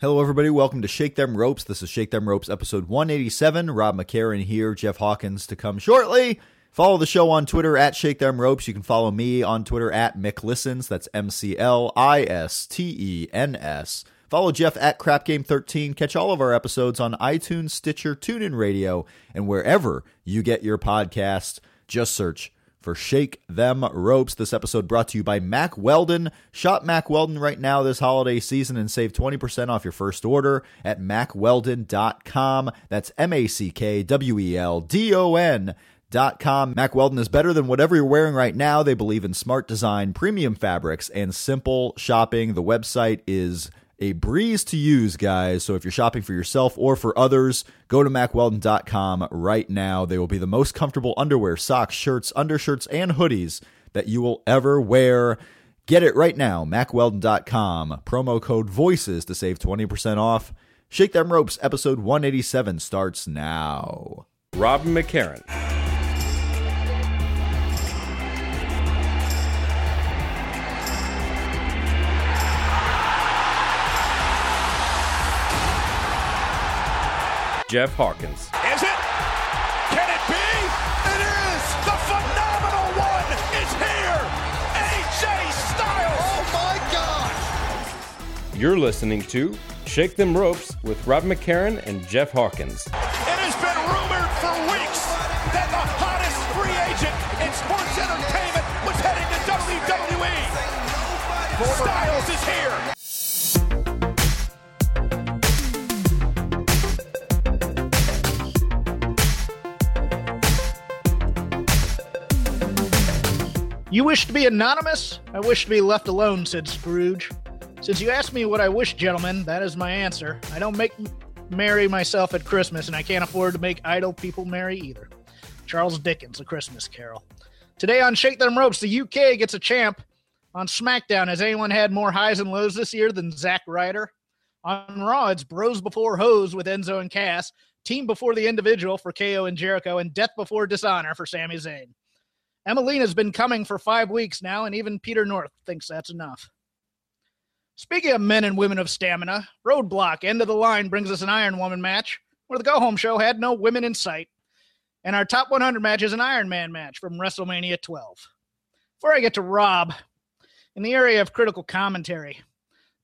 Hello, everybody. Welcome to Shake Them Ropes. This is Shake Them Ropes, episode 187. Rob McCarran here, Jeff Hawkins to come shortly. Follow the show on Twitter at Shake Them Ropes. You can follow me on Twitter at McListens. That's M C L I S T E N S. Follow Jeff at Crap Game 13. Catch all of our episodes on iTunes, Stitcher, TuneIn Radio, and wherever you get your podcasts. Just search for Shake Them Ropes. This episode brought to you by Mack Weldon. Shop Mack Weldon right now this holiday season and save 20% off your first order at mackweldon.com. That's M A C K W E L D O N. Dot com. Mack Weldon is better than whatever you're wearing right now. They believe in smart design, premium fabrics, and simple shopping. The website is a breeze to use, guys. So if you're shopping for yourself or for others, go to mackweldon.com right now. They will be the most comfortable underwear, socks, shirts, undershirts, and hoodies that you will ever wear. Get it right now, mackweldon.com. Promo code VOICES to save 20% off. Shake Them Ropes, episode 187 starts now. Rob McCarran. Jeff Hawkins. Is it? Can it be? It is! The phenomenal one is here! AJ Styles! Oh my God! You're listening to Shake Them Ropes with Rob McCarran and Jeff Hawkins. You wish to be anonymous? I wish to be left alone, said Scrooge. Since you asked me what I wish, gentlemen, that is my answer. I don't make merry myself at Christmas, and I can't afford to make idle people merry either. Charles Dickens, A Christmas Carol. Today on Shake Them Ropes, the UK gets a champ. On SmackDown, has anyone had more highs and lows this year than Zack Ryder? On Raw, it's bros before hoes with Enzo and Cass, team before the individual for KO and Jericho, and death before dishonor for Sami Zayn. Emmalina's been coming for five weeks now, and even Peter North thinks that's enough. Speaking of men and women of stamina, Roadblock, end of the line, brings us an Iron Woman match where the go home show had no women in sight. And our top 100 match is an Iron Man match from WrestleMania 12. Before I get to Rob, in the area of critical commentary,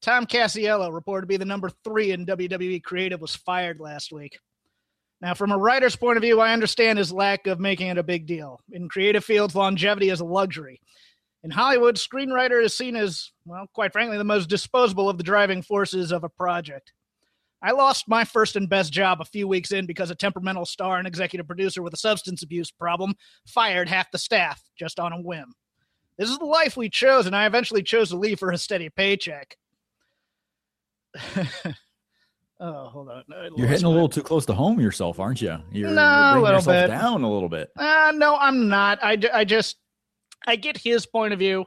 Tom Casiello, reported to be the number three in WWE Creative, was fired last week. Now, from a writer's point of view, I understand his lack of making it a big deal. In creative fields, longevity is a luxury. In Hollywood, screenwriter is seen as, well, quite frankly, the most disposable of the driving forces of a project. I lost my first and best job a few weeks in because a temperamental star and executive producer with a substance abuse problem fired half the staff just on a whim. This is the life we chose, and I eventually chose to leave for a steady paycheck. oh, hold on. You're hitting a little too close to home yourself, aren't you? You're, No, you're a little bit. down a little bit. Uh, no, I'm not. I, I just, I get his point of view,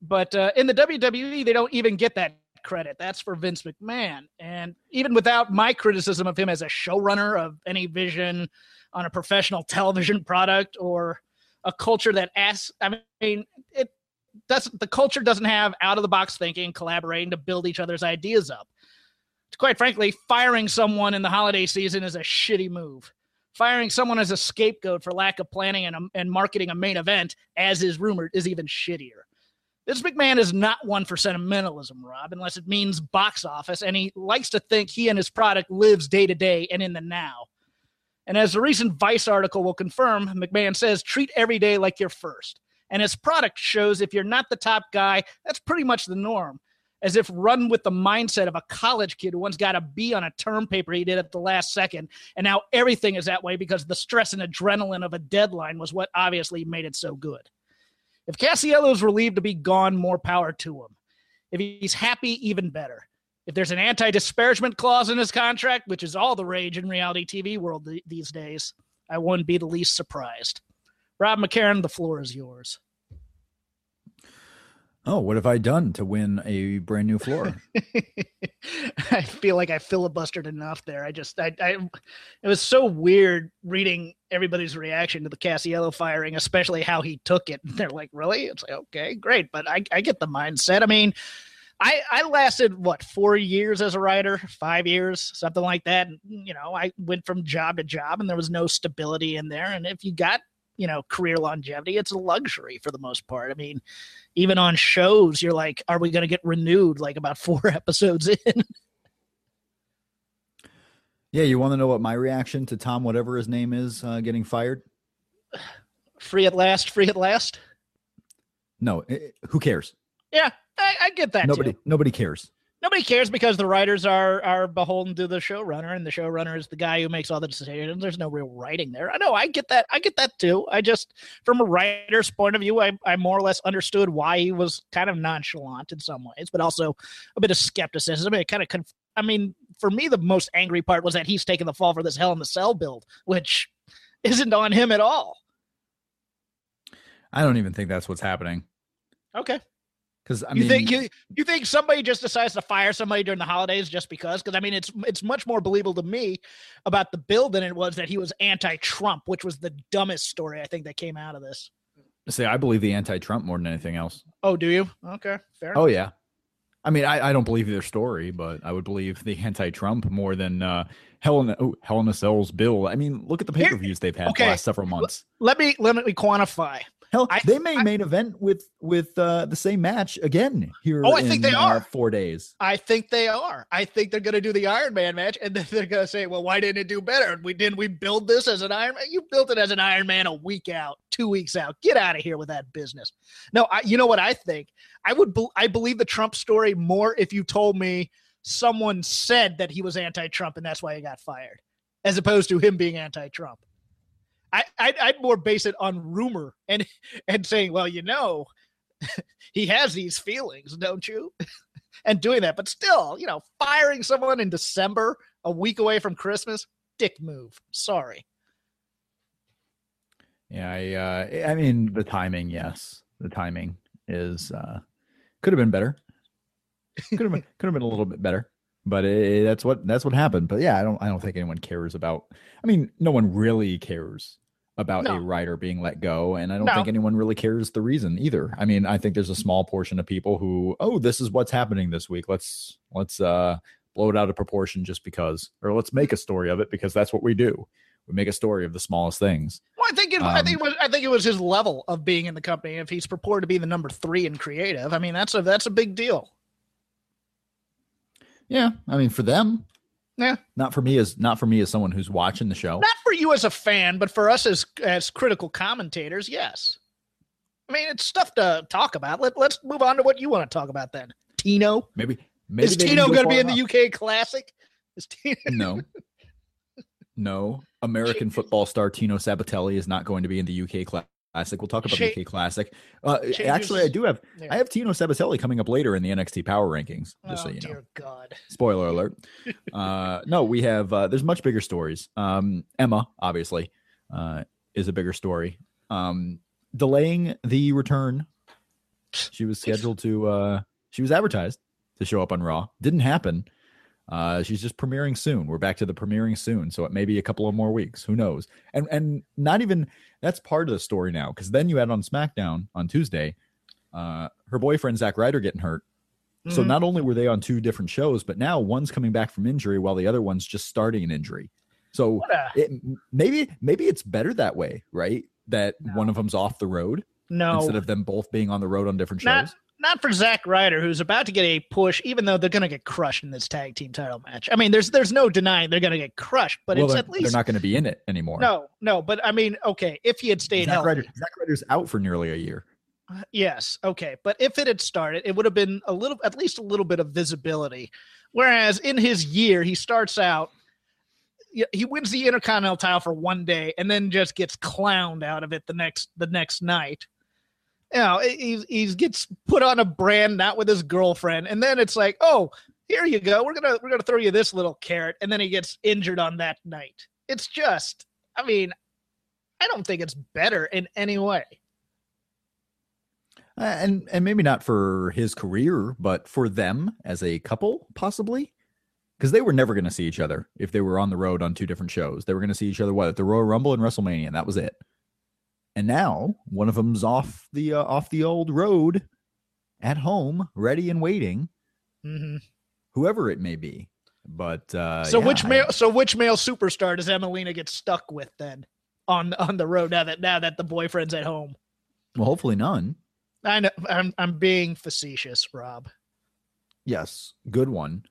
but uh, in the WWE, they don't even get that credit. That's for Vince McMahon. And even without my criticism of him as a showrunner of any vision on a professional television product or a culture that asks, I mean, it doesn't, the culture doesn't have out of the box thinking, collaborating to build each other's ideas up. Quite frankly, firing someone in the holiday season is a shitty move firing someone as a scapegoat for lack of planning and, um, and marketing a main event, as is rumored, is even shittier. This McMahon is not one for sentimentalism, Rob, unless it means box office, and he likes to think he and his product lives day to day and in the now. And as the recent Vice article will confirm, McMahon says, treat every day like your first. And his product shows if you're not the top guy, that's pretty much the norm. As if run with the mindset of a college kid who once got a B on a term paper he did at the last second. And now everything is that way because the stress and adrenaline of a deadline was what obviously made it so good. If Casiello is relieved to be gone, more power to him. If he's happy, even better. If there's an anti-disparagement clause in his contract, which is all the rage in reality TV world th- these days, I wouldn't be the least surprised. Rob McCarran, the floor is yours. Oh, what have I done to win a brand new floor? I feel like I filibustered enough there. I just, I, I, it was so weird reading everybody's reaction to the Casiello firing, especially how he took it. They're like, really? It's like, okay, great. But I, I get the mindset. I mean, I, I lasted what four years as a writer, five years, something like that. And, you know, I went from job to job, and there was no stability in there. And if you got you know career longevity it's a luxury for the most part. I mean even on shows you're like are we going to get renewed like about four episodes in? Yeah you want to know what my reaction to tom whatever his name is uh, getting fired? Free at last free at last? No it, who cares? Yeah i, I get that nobody too. nobody cares nobody cares because the writers are are beholden to the showrunner and the showrunner is the guy who makes all the decisions. There's no real writing there. I know i get that i get that too. I just from a writer's point of view i, I more or less understood why he was kind of nonchalant in some ways but also a bit of skepticism. It kind of conf- i mean for me the most angry part was that he's taking the fall for this hell in the cell build which isn't on him at all. I don't even think that's what's happening. Okay because I you mean, think you you think somebody just decides to fire somebody during the holidays just because? Because I mean, it's it's much more believable to me about the bill than it was that he was anti-Trump, which was the dumbest story I think that came out of this. say I believe the anti-Trump more than anything else. Oh, do you? Okay, fair. Oh yeah, I mean, I, I don't believe their story, but I would believe the anti-Trump more than uh, Hell in oh, Hell in a Cell's bill. I mean, look at the pay-per-views they've had okay. the last several months. Let me let me quantify. Hell, I, they may I, main event with with uh, the same match again here. Oh, I in, think they are uh, four days. I think they are. I think they're going to do the Iron Man match, and then they're going to say, "Well, why didn't it do better? We didn't. We build this as an Iron Man. You built it as an Iron Man a week out, two weeks out. Get out of here with that business." No, I, you know what I think. I would. Be, I believe the Trump story more if you told me someone said that he was anti-Trump and that's why he got fired, as opposed to him being anti-Trump. I, I'd, I'd, more base it on rumor and and saying, well, you know, he has these feelings, don't you? and doing that, but still, you know, firing someone in December, a week away from Christmas, dick move. Sorry. Yeah, I, uh, I mean, the timing, yes, the timing is uh, could have been better. Could have been could have been a little bit better but it, that's what that's what happened. But yeah, I don't I don't think anyone cares about. I mean, no one really cares about no. a writer being let go, and I don't no. think anyone really cares the reason either. I mean, I think there's a small portion of people who, oh, this is what's happening this week. Let's let's uh blow it out of proportion just because, or let's make a story of it because that's what we do. We make a story of the smallest things. Well, I think it, um, I think it was I think it was his level of being in the company. If he's purported to be the number three in creative, I mean that's a that's a big deal. Yeah, I mean for them, yeah. Not for me as not for me as someone who's watching the show. Not for you as a fan, but for us as as critical commentators, yes. I mean, it's stuff to talk about. Let Let's move on to what you want to talk about then. Tino. Maybe. maybe is Tino going to be in the UK Classic? Is Tino? No. No. American football star Tino Sabbatelli is not going to be in the UK Classic. Classic. We'll talk about Ch- the UK Classic. Uh, actually, I do have. I have Tino Sabbatelli coming up later in the NXT Power Rankings. Just oh, so you know. know. God. Spoiler alert. uh, no, we have. Uh, there's much bigger stories. Um, Emma, obviously, uh, is a bigger story. Um, delaying the return. She was scheduled to. Uh, she was advertised to show up on Raw. Didn't happen. Uh, she's just premiering soon. We're back to the premiering soon, so it may be a couple of more weeks. Who knows? And and not even that's part of the story now because then you had on SmackDown on Tuesday, uh, her boyfriend Zack Ryder getting hurt. Mm-hmm. So not only were they on two different shows, but now one's coming back from injury while the other one's just starting an injury. So a- it, maybe maybe it's better that way, right? That no. one of them's off the road. No, instead of them both being on the road on different shows. Not, not for Zack Ryder, who's about to get a push, even though they're going to get crushed in this tag team title match. I mean, there's there's no denying they're going to get crushed, but well, it's at least they're not going to be in it anymore. No, no, but I mean, okay, if he had stayed Zack healthy, Ryder, Zack Ryder's out for nearly a year. Uh, yes, okay, but if it had started, it would have been a little, at least a little bit of visibility. Whereas in his year, he starts out he wins the intercontinental title for one day and then just gets clowned out of it the next the next night you know, he, he gets put on a brand not with his girlfriend, and then it's like, oh, here you go. We're gonna we're gonna throw you this little carrot, and then he gets injured on that night. It's just, I mean, I don't think it's better in any way. Uh, and and maybe not for his career, but for them as a couple, possibly, because they were never going to see each other if they were on the road on two different shows. They were going to see each other what at the Royal Rumble and WrestleMania, and that was it. And now one of them's off the uh, off the old road, at home, ready and waiting, Mm-hmm. whoever it may be. But uh, So yeah, which I- male so which male superstar does Emmalina get stuck with then on on the road now that now that the boyfriend's at home? well, hopefully none. I know I'm I'm being facetious, Rob. Yes, good one,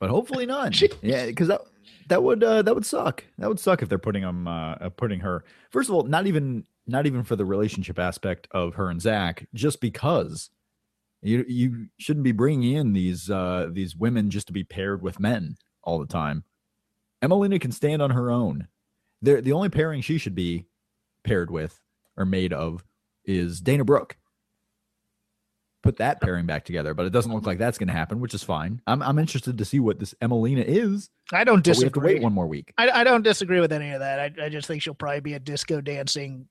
but hopefully none. Yeah, because that that would uh, that would suck. That would suck if they're putting them uh, putting her. First of all, not even not even for the relationship aspect of her and Zach, just because you you shouldn't be bringing in these uh, these women just to be paired with men all the time. Emmalina can stand on her own. The the only pairing she should be paired with or made of is Dana Brooke put that pairing back together, but it doesn't look like that's going to happen, which is fine. I'm I'm interested to see what this Emmalina is. I don't But we have to disagree. wait one more week. I, I don't disagree with any of that. I, I just think she'll probably be a disco dancing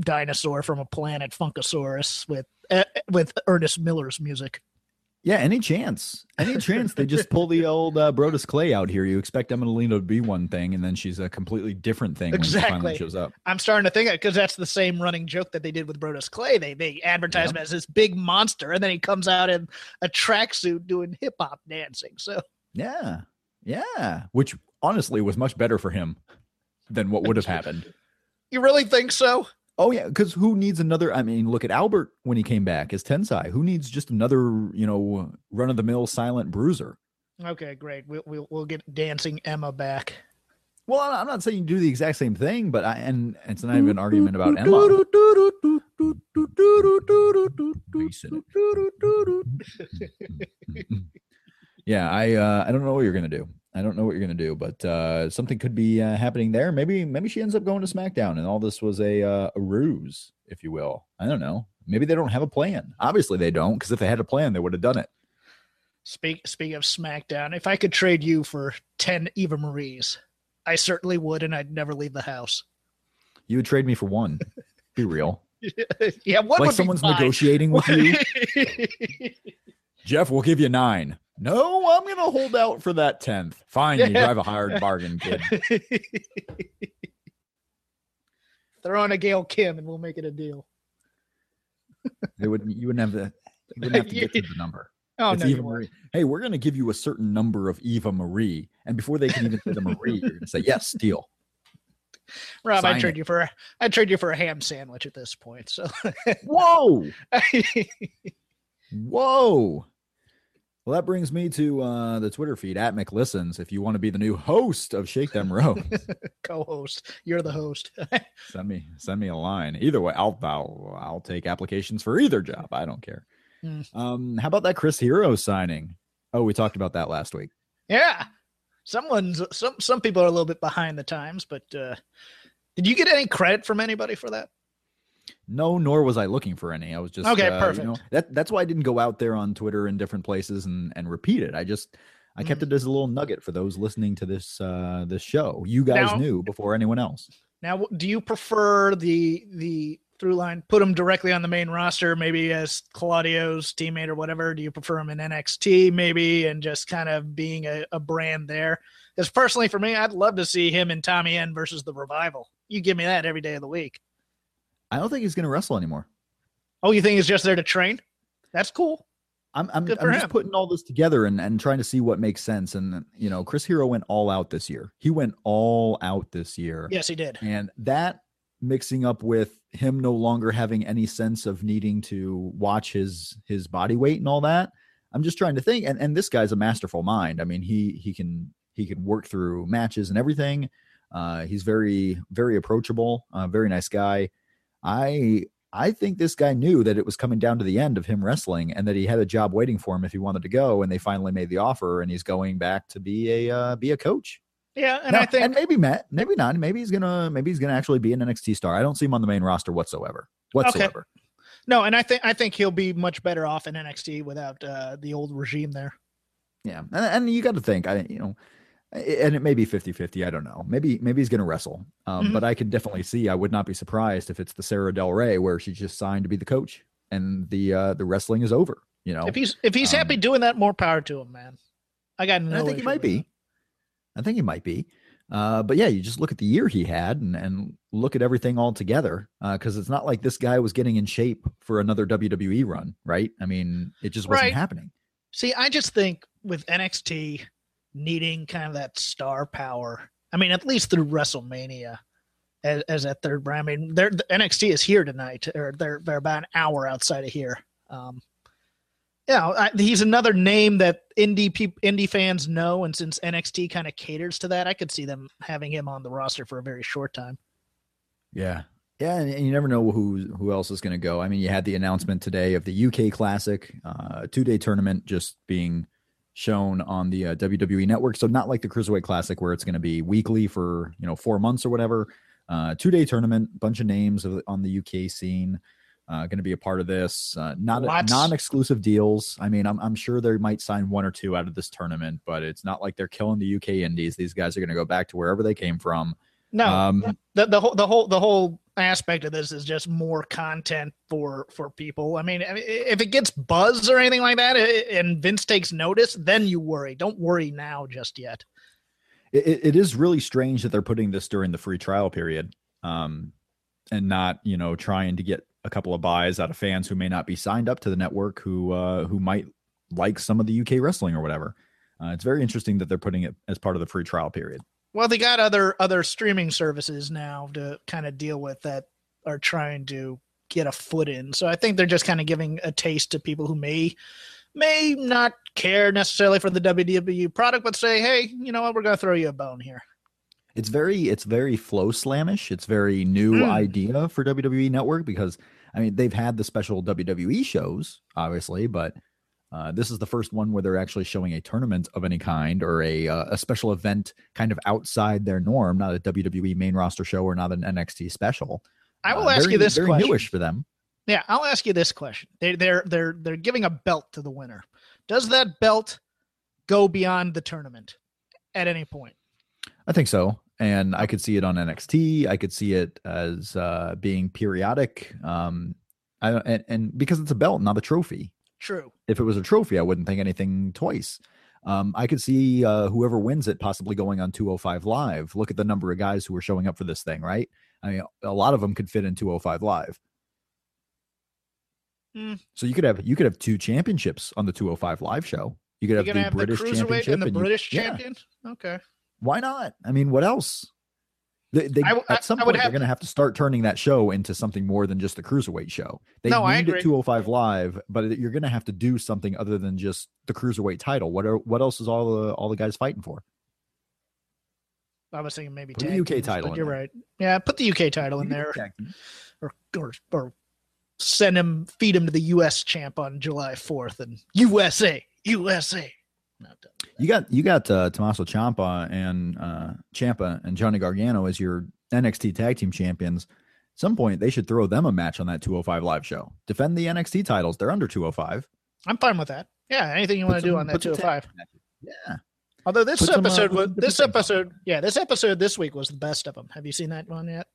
dinosaur from a planet Funkasaurus with uh, with Ernest Miller's music. Yeah, any chance, any chance they just pull the old uh, Brodus Clay out here. You expect Emmalina to be one thing, and then she's a completely different thing when she finally Exactly. shows up. I'm starting to think because that's the same running joke that they did with Brodus Clay. They they advertise him as this big monster, and then he comes out in a tracksuit doing hip hop dancing. So Yeah, yeah. Which honestly was much better for him than what would have happened. you really think so? Oh yeah, because who needs another? I mean, look at Albert when he came back as Tensai. Who needs just another, you know, run of the mill silent bruiser? Okay, great. We'll we'll, we'll get dancing Emma back. Well, I'm- I'm not saying you do the exact same thing, but I and it's not even an argument about Emma. Yeah, I uh, I don't know what you're gonna do. I don't know what you're gonna do, but uh, something could be uh, happening there. Maybe maybe she ends up going to SmackDown, and all this was a uh, a ruse, if you will. I don't know. Maybe they don't have a plan. Obviously, they don't, because if they had a plan, they would have done it. Speak speak of SmackDown, if I could trade you for ten Eva Marie's, I certainly would, and I'd never leave the house. You would trade me for one. Be real. yeah, what like would someone's negotiating with you. Jeff, we'll give you nine. No, I'm gonna hold out for that tenth. Fine, you drive a hard bargain, kid. Throw on a Gail Kim, and we'll make it a deal. They wouldn't. You wouldn't have the. You wouldn't have to get to the number. Oh it's no, Eva. Marie. Hey, we're gonna give you a certain number of Eva Marie, and before they can even say the Marie, you're gonna say yes, deal. Rob, Sign I'd trade it. you for a, I'd trade you for a ham sandwich at this point. So Whoa, whoa. Well, that brings me to uh, the Twitter feed at McListens. If you want to be the new host of Shake Them Rows, co-host, you're the host. send me send me a line. Either way, I'll I'll, I'll take applications for either job. I don't care. Hmm. Um, how about that Chris Hero signing? Oh, we talked about that last week. yeah, someone's some some people are a little bit behind the times, but uh, did you get any credit from anybody for that? No, nor was I looking for any. I was just Okay, uh, you perfect. know, that that's why I didn't go out there on Twitter and different places and and repeat it. I just I kept Mm. it as a little nugget for those listening to this uh this show. You guys Now- knew before anyone else. Now, do you prefer the the through line? Put him directly on the main roster, maybe as Claudio's teammate or whatever. Do you prefer him in NXT, maybe, and just kind of being a, a brand there? Because personally, for me, I'd love to see him and Tommy End versus the Revival. You give me that every day of the week. I don't think he's going to wrestle anymore. Oh, you think he's just there to train? That's cool. I'm I'm, I'm just him. putting all this together and and trying to see what makes sense. And you know, Chris Hero went all out this year. He went all out this year. Yes, he did. And that mixing up with him no longer having any sense of needing to watch his his body weight and all that. I'm just trying to think. And and this guy's a masterful mind. I mean, he he can he can work through matches and everything. Uh, he's very very approachable. Uh, very nice guy. I I think this guy knew that it was coming down to the end of him wrestling, and that he had a job waiting for him if he wanted to go. And they finally made the offer, and he's going back to be a uh, be a coach. Yeah, and Now- I think and maybe Matt, maybe not. Maybe he's gonna, maybe he's gonna actually be an NXT star. I don't see him on the main roster whatsoever, whatsoever. no, and I think I think he'll be much better off in NXT without uh, the old regime there. Yeah, and, and you got to think, I you know, and it may be 50-50, I don't know. Maybe maybe he's going to wrestle, um, Mhm. but I could definitely see. I would not be surprised if it's the Sarah Del Rey where she just signed to be the coach, and the uh, the wrestling is over. You know, If he's if he's happy Um, doing that, more power to him, man. I got no. I think he might be. that. I think he might be. Uh, but yeah, you just look at the year he had and, and look at everything all together. Because it's not like this guy was getting in shape for another WWE run, right? I mean, it just wasn't Right. happening. See, I just think with NXT needing kind of that star power. I mean, at least through WrestleMania, as, as that third brand. I mean, they're, the NXT is here tonight, or they're they're about an hour outside of here. Um, know, I, he's another name that indie peop, indie fans know, and since NXT kind of caters to that, I could see them having him on the roster for a very short time. Yeah. Yeah, and, and you never know who who else is going to go. I mean, you had the announcement today of the UK Classic, uh, two day tournament just being shown on the uh, WWE Network. So not like the Cruiserweight Classic where it's going to be weekly for you know four months or whatever. Uh, two day tournament, bunch of names of, on the UK scene uh, going to be a part of this. Uh, not Lots. non exclusive deals. I mean, I'm I'm sure they might sign one or two out of this tournament, but it's not like they're killing the UK Indies. These guys are going to go back to wherever they came from. No, Um, the, the whole the whole the whole aspect of this is just more content for for people. I mean, if it gets buzz or anything like that, and Vince takes notice, then you worry. Don't worry now, just yet. it, it- is really strange that they're putting this during the free trial period um, and not you know trying to get a couple of buys out of fans who may not be signed up to the network who uh, who might like some of the UK wrestling or whatever. Uh, it's very interesting that they're putting it as part of the free trial period. Well, they got other other streaming services now to kind of deal with that are trying to get a foot in. So I think they're just kind of giving a taste to people who may may not care necessarily for the WWE product, but say, hey, you know what, we're going to throw you a bone here. It's very it's very flow slamish. It's very new Mm. idea for WWE Network because I mean they've had the special WWE shows obviously, but uh, this is the first one where they're actually showing a tournament of any kind or a uh, a special event kind of outside their norm, not a WWE main roster show or not an NXT special. I will Uh, ask very- you this very question. newish for them. Yeah, I'll ask you this question. They, they're they're they're giving a belt to the winner. Does that belt go beyond the tournament at any point? I think so. And I could see it on NXT. I could see it as uh, being periodic. Um, I, and, and because it's a belt, not a trophy. True. if it was a trophy, I wouldn't think anything twice. Um, I could see uh, whoever wins it possibly going on 205 Live. Look at the number of guys who are showing up for this thing, right? I mean, a lot of them could fit in 205 Live. Hmm. So you could have you could have two championships on the 205 Live show. You could have the have British the championship and the British champion. Okay. why not? I mean, what else? They, they, I I- at some I point, they're going to have to start turning that show into something more than just the cruiserweight show. They No, I named it 205 Live, but you're going to have to do something other than just the cruiserweight title. What are what else is all the all the guys fighting for? I was thinking maybe Put the UK teams, title you're there. right. Yeah, put the UK title in there, or or or send him, feed him to the US champ on July 4th, and USA, USA. Not done. You got you got uh, Tommaso Ciampa and uh, Ciampa and Johnny Gargano as your NXT Tag Team Champions. At some point, they should throw them a match on that 205 Live show. Defend the NXT titles. They're under 205. I'm fine with that. Yeah, anything you want to do on that put some tag 205. Yeah. Although this Put some, uh, episode was this things on episode, yeah, this episode this week was the best of them. Have you seen that one yet?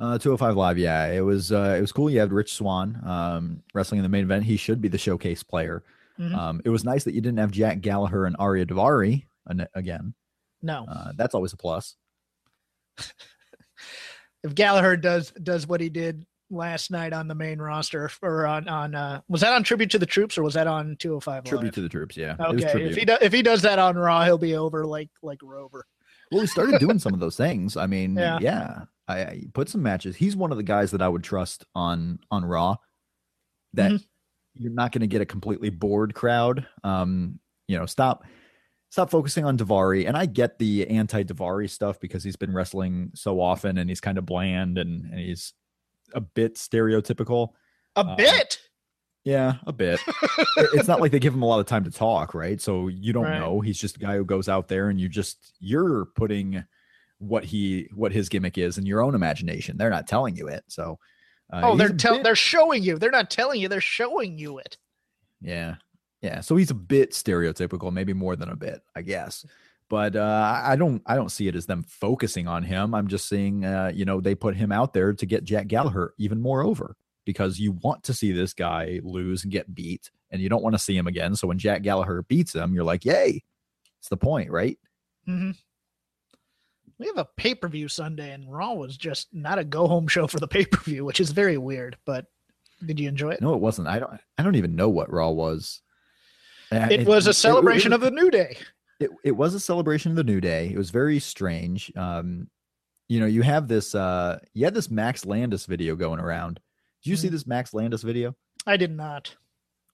Uh, 205 Live, yeah, it was uh, it was cool. You had Rich Swann um, wrestling in the main event. He should be the showcase player. Mhm. Um, it was nice that you didn't have Jack Gallagher and Ariya Daivari again. No. Uh, that's always a plus. if Gallagher does does what he did last night on the main roster or on on uh was that on tribute to the troops or was that on 205 Tribute Live? to the troops, yeah. Okay if he does if he does that on raw he'll be over like like rover Well, he started doing some of those things. I mean, Yeah. yeah, I, I put some matches. He's one of the guys that I would trust on on Raw. That Mhm. You're not going to get a completely bored crowd. Um, you know, stop stop focusing on Daivari. And I get the anti Daivari stuff because he's been wrestling so often and he's kind of bland and, and he's a bit stereotypical. a Uh, bit Yeah, a bit. It's not like they give him a lot of time to talk, right? So you don't Right. know. He's just a guy who goes out there and you just you're putting what he what his gimmick is in your own imagination. They're not telling you it. So uh, oh they're tell bit- they're showing you they're not telling you they're showing you it yeah. Yeah, so he's a bit stereotypical, maybe more than a bit, I guess. But uh, I don't, I don't see it as them focusing on him. I'm just seeing, uh, you know, they put him out there to get Jack Gallagher even more over because you want to see this guy lose and get beat, and you don't want to see him again. So when Jack Gallagher beats him, you're like, yay! It's the point, right? Mm-hmm. We have a pay per view Sunday, and Raw was just not a go home show for the pay per view, which is very weird. But did you enjoy it? No, it wasn't. I don't. I don't even know what Raw was. Uh, It, was a celebration it, of the New Day. it, it was a celebration of the new day it was very strange um you know you have this uh you had this max landis video going around did you see Mhm. this max landis video I did not.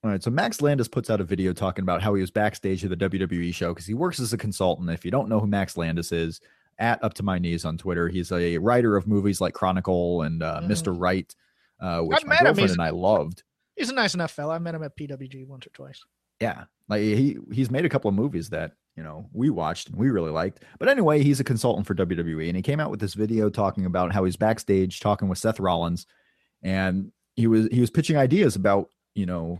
all right so max landis puts out a video talking about how he was backstage at the wwe show because he works as a consultant if you don't know who max landis is at up to my knees on twitter he's a writer of movies like chronicle and uh, Mhm. mr right uh which I've my girlfriend and i loved He's a nice enough fella. I met him at PWG once or twice. yeah like he he's made a couple of movies that you know we watched and we really liked but anyway he's a consultant for wwe and he came out with this video talking about how he's backstage talking with seth rollins and he was he was pitching ideas about you know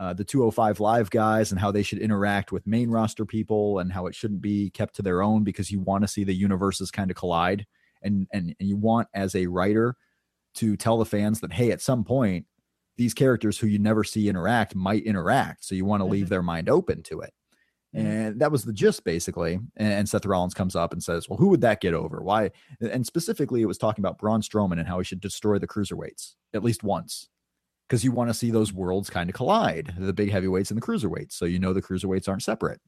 uh, the 205 live guys and how they should interact with main roster people and how it shouldn't be kept to their own because you want to see the universes kind of collide. And, and and you want as a writer to tell the fans that hey at some point these characters who you never see interact might interact. So you want to leave their mind open to it. Mhm. and that was the gist basically. And, and seth rollins comes up and says well who would that get over? Why? And specifically it was talking about braun strowman and how he should destroy the cruiserweights at least once because you want to see those worlds kind of collide the big heavyweights and the cruiserweights so you know the cruiserweights aren't separate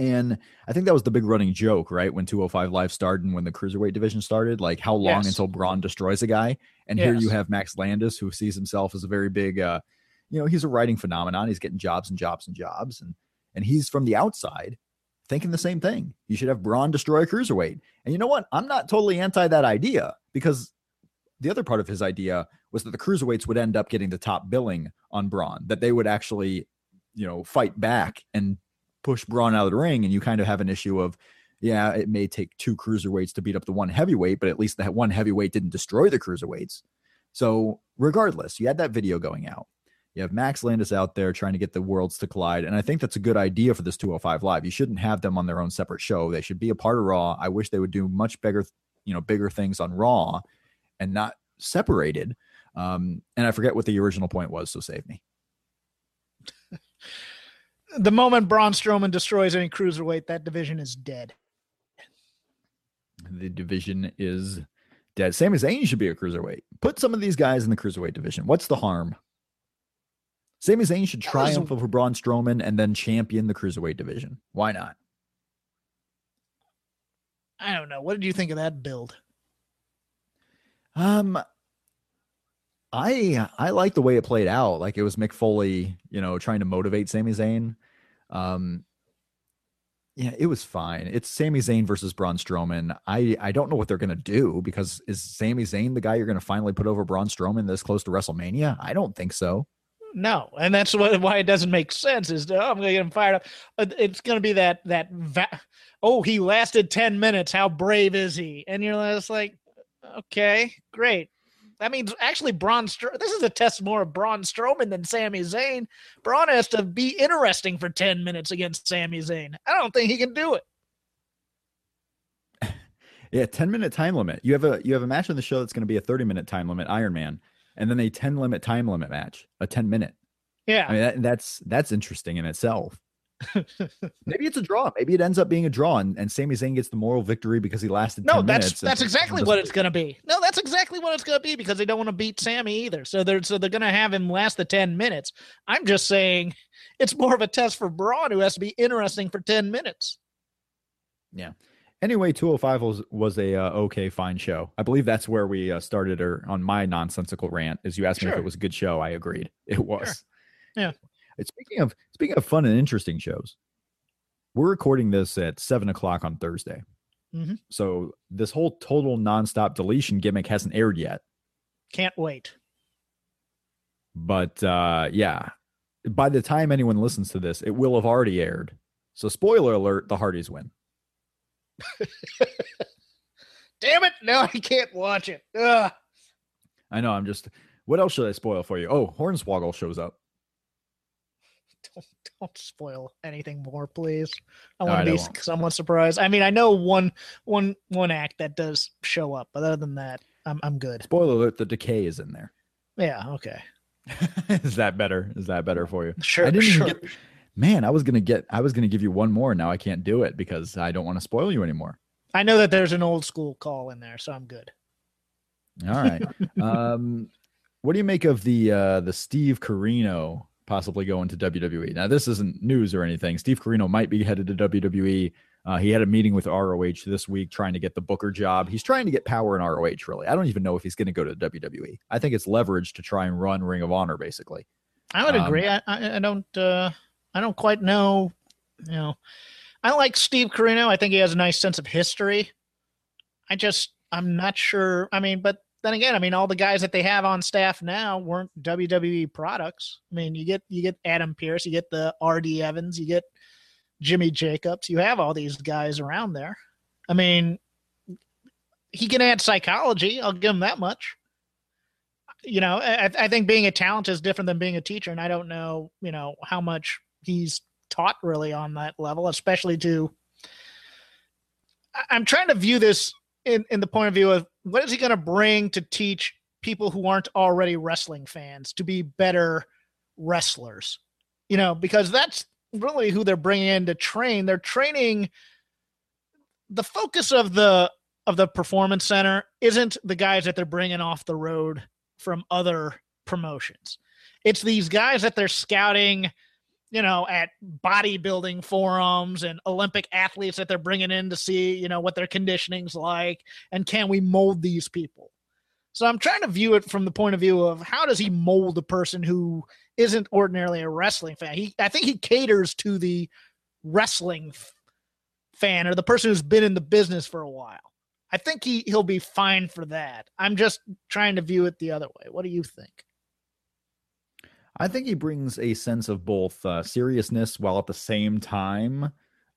and I think that was the big running joke, right? When 205 Live started and when the cruiserweight division started, like how long Yes. until Braun destroys a guy? And here you have Max Landis, who sees himself as a very big, uh, you know, he's a writing phenomenon. He's getting jobs and jobs and jobs, and and he's from the outside thinking the same thing. You should have Braun destroy a cruiserweight. And you know what? I'm not totally anti that idea because the other part of his idea was that the cruiserweights would end up getting the top billing on Braun, that they would actually, you know, fight back and push Braun out of the ring. And you kind of have an issue of, yeah, it may take two cruiserweights to beat up the one heavyweight, but at least that one heavyweight didn't destroy the cruiserweights. So, regardless, you had that video going out. You have Max Landis out there trying to get the worlds to collide. And I think that's a good idea for this 205 Live. You shouldn't have them on their own separate show. They should be a part of Raw. I wish they would do much bigger, you know, bigger things on Raw and not separated. Um, and I forget what the original point was, so save me. The moment Braun Strowman destroys any cruiserweight, that division is dead. The division is dead. Sami Zayn should be a cruiserweight. Put some of these guys in the cruiserweight division. What's the harm? Sami Zayn should triumph over Braun Strowman and then champion the cruiserweight division. Why not? I don't know. What did you think of that build? Um, I I like the way it played out. Like it was Mick Foley, you know, trying to motivate Sami Zayn. Um, yeah, it was fine. It's Sami Zayn versus Braun Strowman. I I don't know what they're gonna do because is Sami Zayn the guy you're gonna finally put over Braun Strowman this close to WrestleMania? I don't think so. No, and that's what why it doesn't make sense. Is oh, I'm to get him fired up. Uh, It's to be that that va- oh he lasted ten minutes. How brave is he? And you're just like, okay, great. That means actually Braun. This is a test more of Braun Strowman than Sami Zayn. Braun has to be interesting for ten minutes against Sami Zayn. I don't think he can do it. Yeah, 10 minute time limit. You have a you have a match on the show that's going to be a 30 minute time limit, Iron Man, and then a 10 limit time limit match, a 10 minute. Yeah, I mean, that, that's that's interesting in itself. Maybe it's a draw. Maybe it ends up being a draw, and, and Sami Zayn gets the moral victory because he lasted. No, 10 that's that's exactly what it's going to be. No, that's exactly what it's going to be because they don't want to beat Sami either. So they're so they're going to have him last the ten minutes. I'm just saying it's more of a test for Braun, who has to be interesting for ten minutes. Yeah. Anyway, 205 was was a uh, okay, fine show. I believe that's where we uh, started or on my nonsensical rant. As you asked me if it was a good show, I agreed. It was. Yeah. And speaking of speaking of fun and interesting shows, we're recording this at seven o'clock on Thursday. Mhm. So this whole total nonstop deletion gimmick hasn't aired yet. Can't wait. But uh, yeah, by the time anyone listens to this, it will have already aired. So spoiler alert: the Hardys win. Damn it! Now I can't watch it. Ugh. I know. I'm just. What else should I spoil for you? Oh, Hornswoggle shows up. don't spoil anything more, please. I want to be somewhat surprised. I mean, I know one one one act that does show up, but other than that, I'm I'm good. Spoiler alert: the decay is in there. Yeah, okay. is that better? Is that better for you? Sure, I didn't sure. get. Man, I was gonna get. I was gonna give you one more. Now I can't do it because I don't want to spoil you anymore. I know that there's an old school call in there, so I'm good. All right. um, what do you make of the uh, the Steve Corino possibly going to WWE? Now, this isn't news or anything. Steve Corino might be headed to WWE. Uh, he had a meeting with ROH this week trying to get the Booker job. He's trying to get power in ROH, really. I don't even know if he's going to go to WWE. I think it's leverage to try and run Ring of Honor, basically. I would Um, agree. I, I don't uh I don't quite know. You know, I like Steve Corino. I think he has a nice sense of history. I just I'm not sure. I mean, but then again, I mean, all the guys that they have on staff now weren't WWE products. I mean, you get you get Adam Pearce, you get the R.D. Evans, you get Jimmy Jacobs. You have all these guys around there. I mean, he can add psychology. I'll give him that much you know, I, I think being a talent is different than being a teacher, and I don't know, you know, how much he's taught really on that level, especially to. I'm trying to view this in in the point of view of what is he going to bring to teach people who aren't already wrestling fans to be better wrestlers, you know, because that's really who they're bringing in to train. They're training. The focus of the of the performance center isn't the guys that they're bringing off the road from other promotions. It's these guys that they're scouting, you know, at bodybuilding forums and Olympic athletes that they're bringing in to see, you know, what their conditioning's like and can we mold these people. So I'm trying to view it from the point of view of how does he mold a person who isn't ordinarily a wrestling fan. He I think he caters to the wrestling fan or the person who's been in the business for a while. I think he he'll be fine for that. I'm just trying to view it the other way. What do you think? I think he brings a sense of both uh, seriousness while at the same time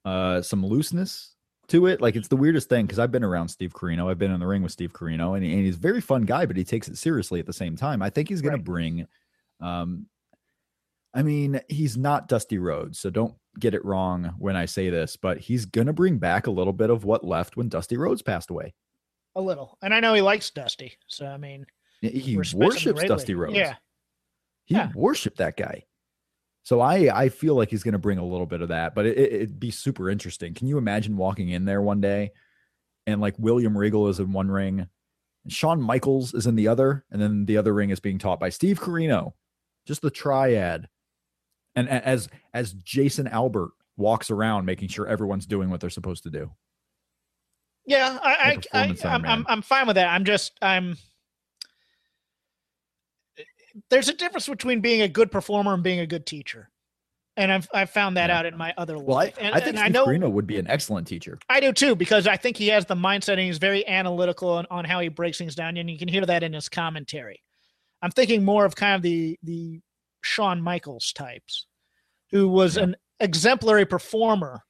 uh, some looseness to it. Like it's the weirdest thing because I've been around Steve Corino. I've been in the ring with Steve Corino, and, and he's a very fun guy, but he takes it seriously at the same time. I think he's going Right. to bring. Um, I mean, he's not Dusty Rhodes, so don't get it wrong when I say this, but he's going to bring back a little bit of what left when Dusty Rhodes passed away. A little, and I know he likes Dusty, so I mean, He worships. Dusty Rhodes. Yeah, he Yeah. worshiped that guy. So I I feel like he's going to bring a little bit of that, but it, it, it'd be super interesting. Can you imagine walking in there one day and like William Regal is in one ring, and Shawn Michaels is in the other, and then the other ring is being taught by Steve Corino, just the triad, and as as Jason Albert walks around making sure everyone's doing what they're supposed to do. yeah. I, I, I I'm, I'm. I'm fine with that. I'm just I'm. There's a difference between being a good performer and being a good teacher, and I've I've found that Yeah. out in my other Well, I, life. and, I think Steve I know Corino would be an excellent teacher. I do too, because I think he has the mindset and he's very analytical on, on how he breaks things down, and you can hear that in his commentary. I'm thinking more of kind of the the Shawn Michaels types, who was Yeah. an exemplary performer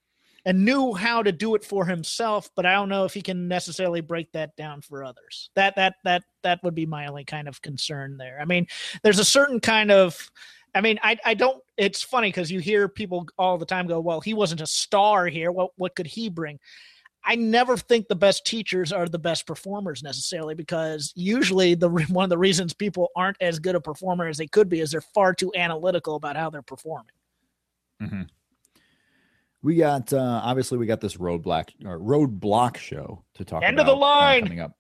and knew how to do it for himself, but I don't know if he can necessarily break that down for others. That that that that would be my only kind of concern there. I mean, there's a certain kind of I mean, I I don't it's funny because you hear people all the time go, Well, he wasn't a star here. What what could he bring? I never think the best teachers are the best performers necessarily because usually the one of the reasons people aren't as good a performer as they could be is they're far too analytical about how they're performing. Mm-hmm. We got uh obviously we got this roadblock or roadblock show to talk End about of the uh, line. coming up.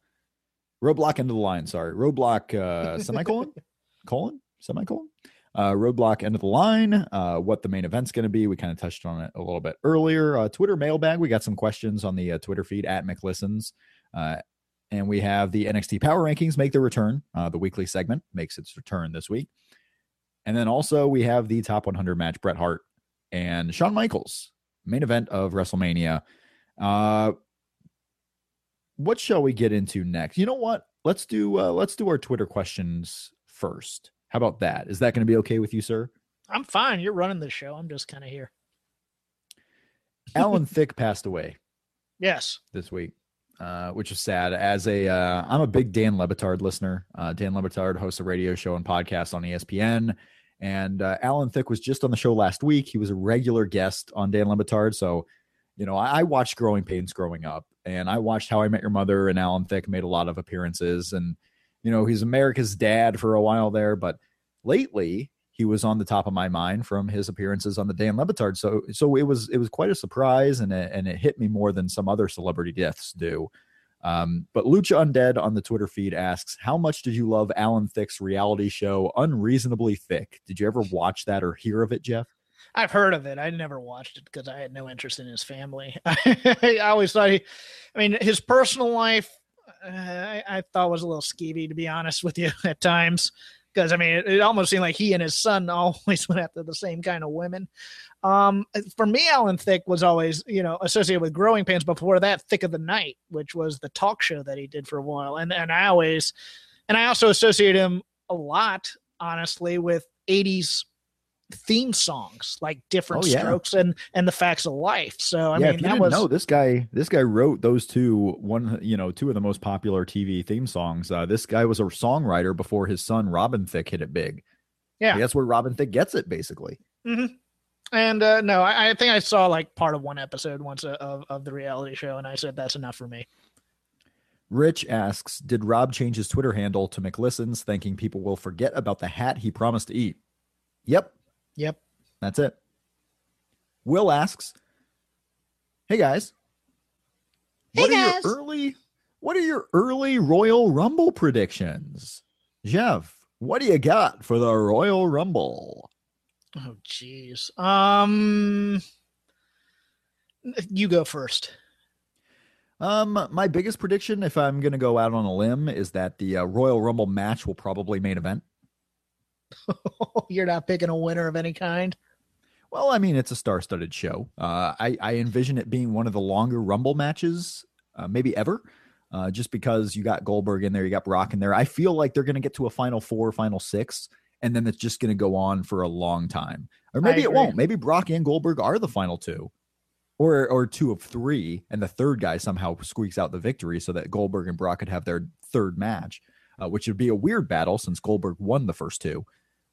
Roadblock end of the line, sorry. Roadblock uh semicolon? colon? Semicolon? Uh roadblock end of the line, uh what the main event's gonna be. We kind of touched on it a little bit earlier. Uh Twitter mailbag, we got some questions on the uh, Twitter feed at McListens. Uh and we have the NXT Power Rankings make their return. Uh, the weekly segment makes its return this week. And then also we have the top 100 match Bret Hart and Shawn Michaels, main event of WrestleMania. Uh, what shall we get into next? You know what? Let's do uh, let's do our Twitter questions first. How about that? Is that going to be okay with you, sir? I'm fine. You're running the show. I'm just kind of here. Alan Thicke passed away Yes. this week, uh, which is sad. As a, uh, I'm a big Dan Le Batard listener. Uh, Dan Le Batard hosts a radio show and podcast on ESPN, And uh, Alan Thicke was just on the show last week. He was a regular guest on Dan Le Batard. So, you know, I, I watched Growing Pains growing up, and I watched How I Met Your Mother, and Alan Thicke made a lot of appearances. And, you know, he's America's dad for a while there. But lately, he was on the top of my mind from his appearances on the Dan Le Batard. So, so it was it was quite a surprise, and it, and it hit me more than some other celebrity deaths do. Um, but Lucha Undead on the Twitter feed asks, How much did you love Alan Thicke's reality show, Unreasonably Thick? Did you ever watch that or hear of it, Jeff? I've heard of it. I never watched it because I had no interest in his family. I always thought he, I mean, his personal life, uh, I, I, thought was a little skeevy, to be honest with you, at times. Because I mean, it, it, almost seemed like he and his son always went after the same kind of women. Um, for me, Alan Thicke was always, you know, associated with Growing Pains. Before that, Thicke of the Night, which was the talk show that he did for a while, and and I always, and I also associate him a lot, honestly, with '80s theme songs like different oh, yeah. strokes and and the facts of life so i yeah, mean that was no this guy this guy wrote those two one you know two of the most popular tv theme songs uh, this guy was a songwriter before his son robin thicke hit it big yeah that's where robin thicke gets it basically mm-hmm. And uh, no, I, I, think I saw like part of one episode once uh, of, of the reality show, and I said that's enough for me. Rich asks, did Rob change his Twitter handle to McListens, thinking people will forget about the hat he promised to eat? Yep. Yep. That's it. Will asks, "Hey guys, hey what guys. are your early what are your early Royal Rumble predictions?" Jeff, what do you got for the Royal Rumble? Oh, jeez. Um, you go first. Um, my biggest prediction, if I'm going to go out on a limb, is that the uh, Royal Rumble match will probably main event. You're not picking a winner of any kind. Well, I mean, it's a star-studded show. Uh, I, I envision it being one of the longer Rumble matches, uh, maybe ever. Uh, just because you got Goldberg in there, you got Brock in there. I feel like they're going to get to a final four, final six, and then it's just going to go on for a long time. Or maybe it won't. Maybe Brock and Goldberg are the final two. Or, or two of three, and the third guy somehow squeaks out the victory so that Goldberg and Brock could have their third match, uh, which would be a weird battle since Goldberg won the first two.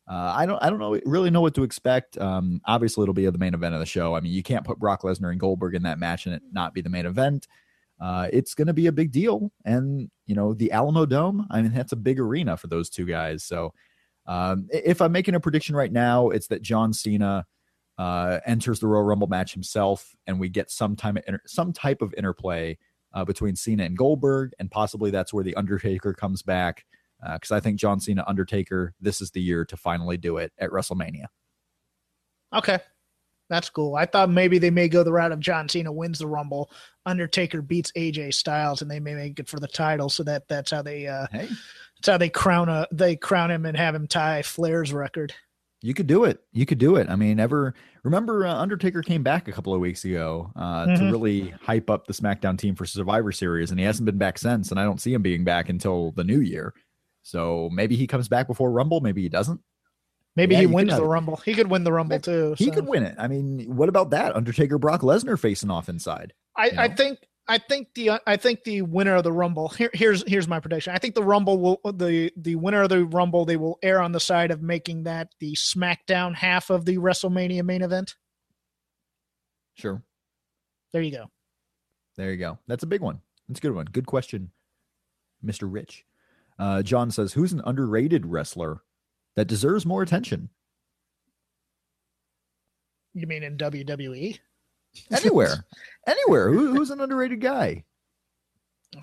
Uh, I don't I don't know really know what to expect. Um, obviously, it'll be the main event of the show. I mean, you can't put Brock Lesnar and Goldberg in that match and it not be the main event. Uh, it's going to be a big deal, and you know the Alamodome. I mean, that's a big arena for those two guys. So um, if I'm making a prediction right now, it's that John Cena uh, enters the Royal Rumble match himself, and we get some time inter- some type of interplay uh, between Cena and Goldberg, and possibly that's where the Undertaker comes back. Because uh, I think John Cena Undertaker, this is the year to finally do it at WrestleMania. Okay, that's cool. I thought maybe they may go the route of John Cena wins the Rumble, Undertaker beats AJ Styles, and they may make it for the title. So that that's how they uh, hey. That's how they crown a they crown him and have him tie Flair's record. You could do it. You could do it. I mean, ever remember uh, Undertaker came back a couple of weeks ago uh, mm-hmm. to really hype up the SmackDown team for Survivor Series, and he hasn't been back since. And I don't see him being back until the new year. So maybe he comes back before Rumble. Maybe he doesn't. Maybe yeah, he wins the Rumble. He could win the Rumble too. He so. could win it. I mean, what about that? Undertaker, Brock Lesnar facing off inside. I, you know? I think I think the I think the winner of the Rumble here, here's here's my prediction. I think the Rumble will the the winner of the Rumble they will err on the side of making that the SmackDown half of the WrestleMania main event. Sure. There you go. There you go. That's a big one. That's a good one. Good question, Mister Rich. Uh, John says, "Who's an underrated wrestler that deserves more attention?" You mean in WWE? Anywhere, anywhere. Who, who's an underrated guy?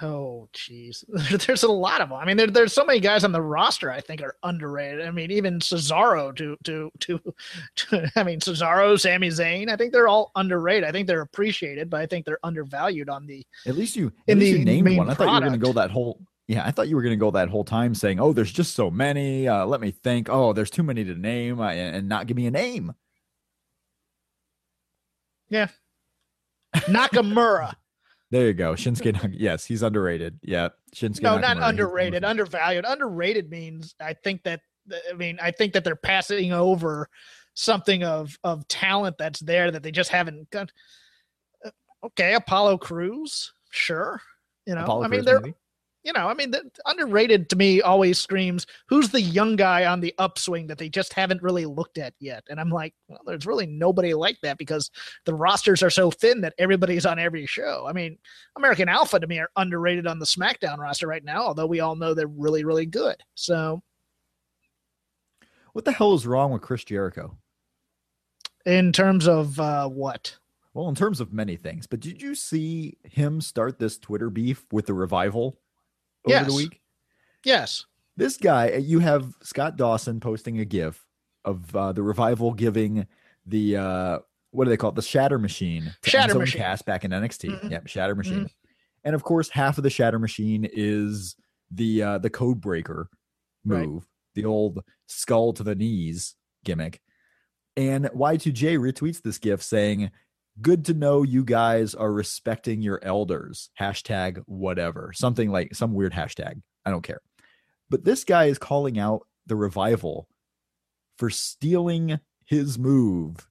Oh, jeez. There's a lot of them. I mean, there, there's so many guys on the roster I think are underrated. I mean, even Cesaro to, to, to, to, I mean, Cesaro, Sami Zayn, I think they're all underrated. I think they're appreciated, but I think they're undervalued on the. At least you, at in least the you named one. I thought you were going to go that whole. Yeah, I thought you were going to go that whole time saying, "Oh, there's just so many. Uh, let me think. Oh, there's too many to name, uh, and not give me a name." Yeah, Nakamura. There you go. Shinsuke. Yes, he's underrated. Yeah. Shinsuke. No, Nakamura, not underrated. Undervalued. Underrated means I think that I mean I think that they're passing over something of of talent that's there that they just haven't got. Uh, okay, Apollo Crews, sure. You know, Apollo I mean, Crews, they're maybe. You know, I mean, the, underrated to me always screams who's the young guy on the upswing that they just haven't really looked at yet. And I'm like, well, there's really nobody like that because the rosters are so thin that everybody's on every show. I mean, American Alpha to me are underrated on the SmackDown roster right now, although we all know they're really, really good. So, what the hell is wrong with Chris Jericho? In terms of uh, what? Well, in terms of many things, but did you see him start this Twitter beef with the revival over yes. the week? Yes. This guy, uh, you have Scott Dawson posting a GIF of uh, the revival giving the uh, what do they call it? The Shatter Machine to Shatter Machine Cass back in NXT. Mm-hmm. Yep, Shatter Machine. Mm-hmm. And of course, half of the Shatter Machine is the uh, the Code Breaker move, right. the old skull to the knees gimmick. And Y2J retweets this GIF saying, good to know you guys are respecting your elders. Hashtag whatever. Something like some weird hashtag. I don't care. But this guy is calling out the revival for stealing his move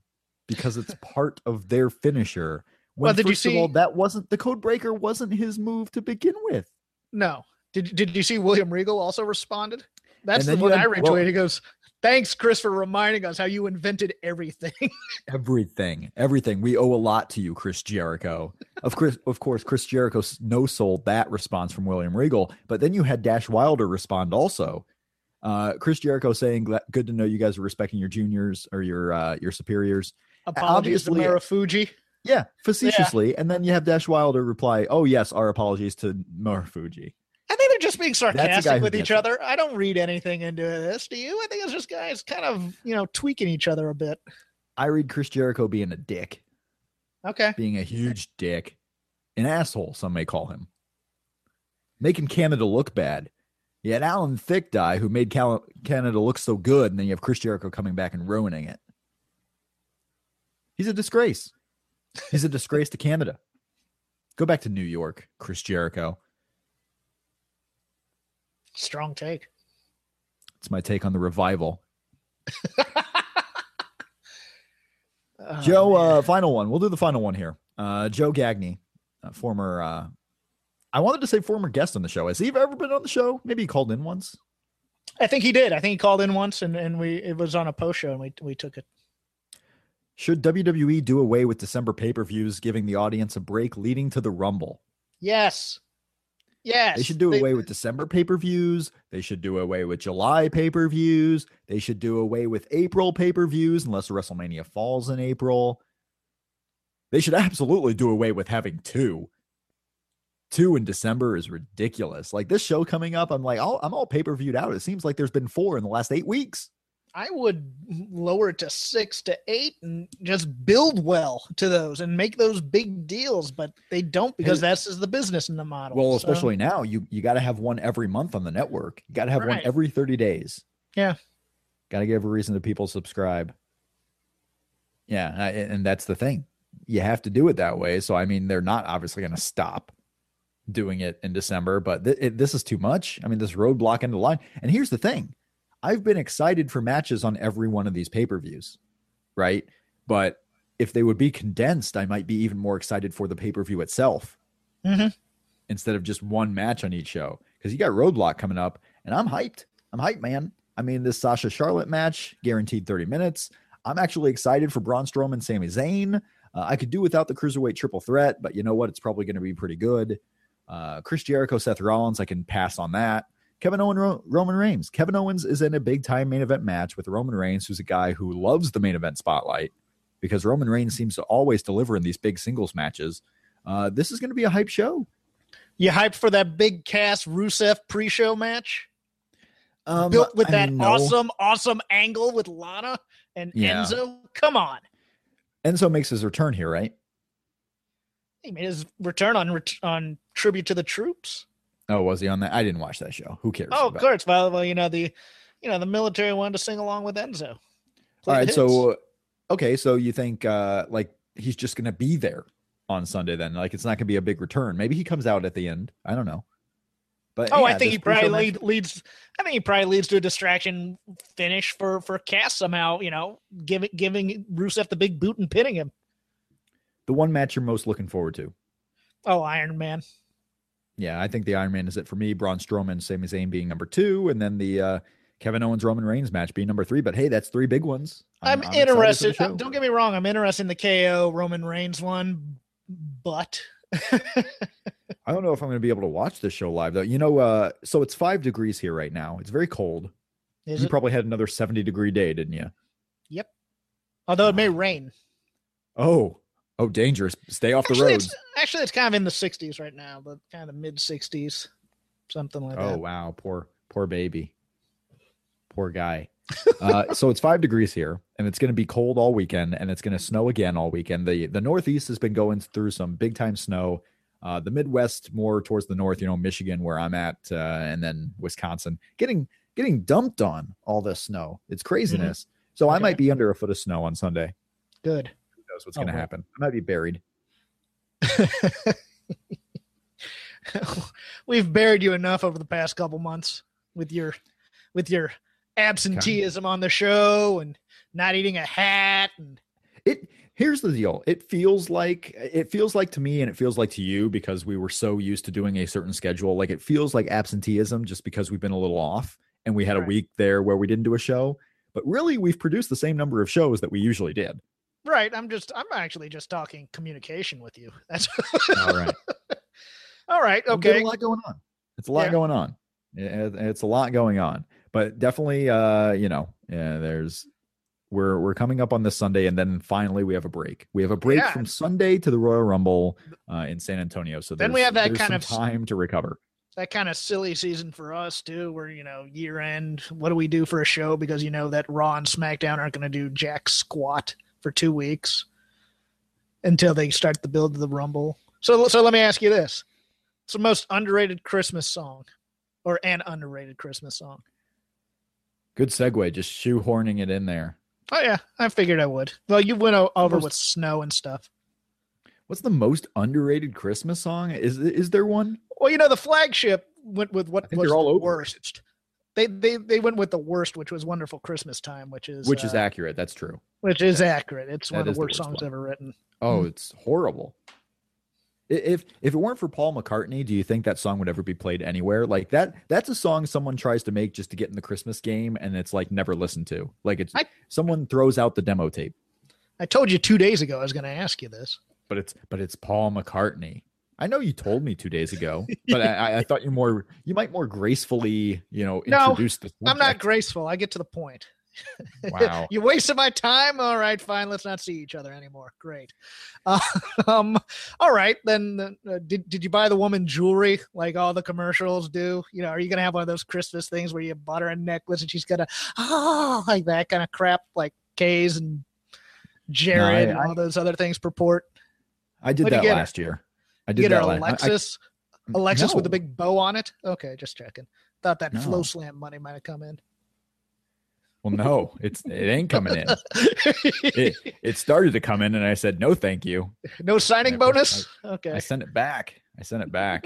because it's part of their finisher. When, well, did you see? All, that wasn't the code breaker. Wasn't his move to begin with. No. Did Did you see William Regal also responded? That's the one had, I retweeted. Well, he goes, Thanks, Chris, for reminding us how you invented everything. everything, everything. We owe a lot to you, Chris Jericho. Of course, of course, Chris Jericho no sold that response from William Regal, but then you had Dash Wilder respond also. Uh, Chris Jericho saying, "Good to know you guys are respecting your juniors or your uh, your superiors." Apologies Obviously, to Marufuji. Yeah, facetiously, yeah. and then you have Dash Wilder reply, "Oh yes, our apologies to Marufuji." They're just being sarcastic with each other. I don't read anything into this. Do you? I think it's just guys kind of, you know, tweaking each other a bit. I read Chris Jericho being a dick. Okay. Being a huge dick. An asshole, some may call him. Making Canada look bad. You had Alan Thicke die, who made Cal- Canada look so good, and then you have Chris Jericho coming back and ruining it. He's a disgrace. He's a disgrace to Canada. Go back to New York, Chris Jericho. Strong take. It's my take on the revival. oh, Joe, uh, final one. We'll do the final one here. Uh, Joe Gagney, former, uh, I wanted to say former guest on the show. Has he ever been on the show? Maybe he called in once. I think he did. I think he called in once, and, and we it was on a post show, and we we took it. Should WWE do away with December pay per views, giving the audience a break leading to the Rumble? Yes. Yes. They should do they, away with December pay per views. They should do away with July pay per views. They should do away with April pay per views unless WrestleMania falls in April. They should absolutely do away with having two. Two in December is ridiculous. Like this show coming up, I'm like, I'm all pay per viewed out. It seems like there's been four in the last eight weeks. I would lower it to six to eight and just build well to those and make those big deals, but they don't because that's the business in the model. Well, so. especially now, you you got to have one every month on the network. You got to have right. one every thirty days. Yeah, got to give a reason to people subscribe. Yeah, and that's the thing. You have to do it that way. So I mean, they're not obviously going to stop doing it in December, but th- it, this is too much. I mean, this roadblock in the line. And here's the thing I've been excited for matches on every one of these pay per views, right? But if they would be condensed, I might be even more excited for the pay per view itself mm-hmm. instead of just one match on each show. Because you got Roadblock coming up, and I'm hyped. I'm hyped, man. I mean, this Sasha Charlotte match guaranteed 30 minutes. I'm actually excited for Braun Strowman, Sami Zayn. Uh, I could do without the cruiserweight triple threat, but you know what? It's probably going to be pretty good. Uh, Chris Jericho, Seth Rollins, I can pass on that. Kevin Owens, Roman Reigns. Kevin Owens is in a big time main event match with Roman Reigns, who's a guy who loves the main event spotlight because Roman Reigns seems to always deliver in these big singles matches. Uh, this is going to be a hype show. You hyped for that big Cass Rusev pre-show match? Um, Built with that awesome, awesome angle with Lana and yeah. Enzo. Come on. Enzo makes his return here, right? He made his return on on tribute to the troops. Oh, was he on that? I didn't watch that show. Who cares? Oh, of course. Well, well, you know the, you know the military wanted to sing along with Enzo. All right, so okay, so you think uh like he's just gonna be there on Sunday then? Like it's not gonna be a big return. Maybe he comes out at the end. I don't know. But oh, yeah, I think he probably lead, leads. I think he probably leads to a distraction finish for for Cass somehow. You know, giving giving Rusev the big boot and pinning him. The one match you're most looking forward to? Oh, Iron Man. Yeah, I think the Iron Man is it for me. Braun Strowman, Sami Zayn being number two, and then the uh, Kevin Owens Roman Reigns match being number three. But hey, that's three big ones. I'm, for the interested. show. Don't get me wrong. I'm interested in the KO Roman Reigns one, but I don't know if I'm going to be able to watch this show live though. You know, uh, so it's five degrees here right now. It's very cold. is you it? probably had another 70 degree day, didn't you? yep. Although it may rain. Oh, oh, dangerous. Stay off the Actually, roads. it's, actually, it's kind of in the 60s right now, but kind of mid 60s, something like Oh that. Oh wow, poor poor baby, poor guy. uh, so it's five degrees here, and it's going to be cold all weekend, and it's going to snow again all weekend. the The Northeast has been going through some big time snow. Uh, the Midwest, more towards the north, you know, Michigan, where I'm at, uh, and then Wisconsin, getting getting dumped on all this snow. It's craziness. So I might be under a foot of snow on Sunday. Good. Knows what's Oh, going to happen? I might be buried. We've buried you enough over the past couple months with your with your absenteeism on the show and not eating a hat and it here's the deal. It feels like it feels like to me and it feels like to you because we were so used to doing a certain schedule. Like it feels like absenteeism just because we've been a little off and we had a week there where we didn't do a show. But really we've produced the same number of shows that we usually did right. I'm just I'm actually just talking communication with you. That's all right all right. Okay. a lot going on it's a lot Yeah. going on it's a lot going on but definitely uh you know yeah there's we're we're coming up on this Sunday, and then finally we have a break. We have a break Yeah. from Sunday to the Royal Rumble uh, in San Antonio. So Then we have that kind of- time to recover. That kind of silly season for us too, where you know year end. What do we do for a show? Because you know that Raw and SmackDown aren't going to do jack squat for two weeks until they start the build of the Rumble. So so let me ask you this: It's the most underrated Christmas song, or an underrated Christmas song. Good segue, just shoehorning it in there. Oh yeah, I figured I would. Well, you went over Most- with snow and stuff. What's the most underrated Christmas song? Is is there one? Well, you know the flagship went with what was they're all the worst. They they they went with the worst, which was "Wonderful Christmas Time," which is Which is uh, accurate. That's true. Which is accurate. It's That one of is the the worst worst songs one. ever written. Oh, Hmm. it's horrible. If if it weren't for Paul McCartney, do you think that song would ever be played anywhere? Like that that's a song someone tries to make just to get in the Christmas game and it's like never listened to. Like it's I- someone throws out the demo tape, I told you two days ago I was going to ask you this. but it's but it's Paul McCartney. I know you told me two days ago, but I, I- I thought you more you might more gracefully, you know, No, introduce the I'm not graceful. I get to the point. Wow. you wasted my time. All right, fine. Let's not see each other anymore. Great. Uh, um. All right, then. Uh, did Did you buy the woman jewelry like all the commercials do? You know, are you gonna have one of those Christmas things where you bought her a necklace and she's gonna ah like that kind of crap, like Kay's and Jared and I- all those other things purport? I did What'd that get her? last year. I You did get her that last I- Alexis. Alexis with the no. big bow on it. Okay, just checking. Thought that No. flow slam money might have come in. Well, no, it's it ain't coming in. It it started to come in, and I said no, thank you. no signing bonus. I okay. I sent it back. I sent it back.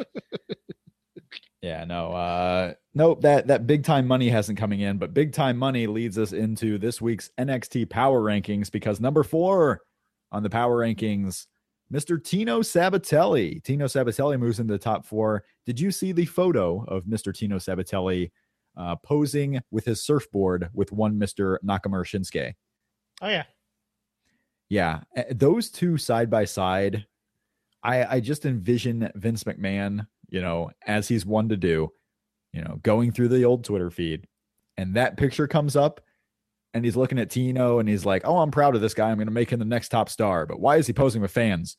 yeah, no, uh, nope. That that big time money hasn't coming in, but big time money leads us into this week's NXT Power Rankings because number four on the Power Rankings, Mr. Tino Sabbatelli. Tino Sabbatelli moves into the top four. Did you see the photo of Mr. Tino Sabbatelli uh, posing with his surfboard with one Mr. Nakamura Shinsuke? Oh yeah. Yeah, those two side by side, I I just envision Vince McMahon, you know, as he's one to do, you know, going through the old Twitter feed, and that picture comes up, and he's looking at Tino, and he's like, "Oh, I'm proud of this guy. I'm going to make him the next top star." But why is he posing with fans?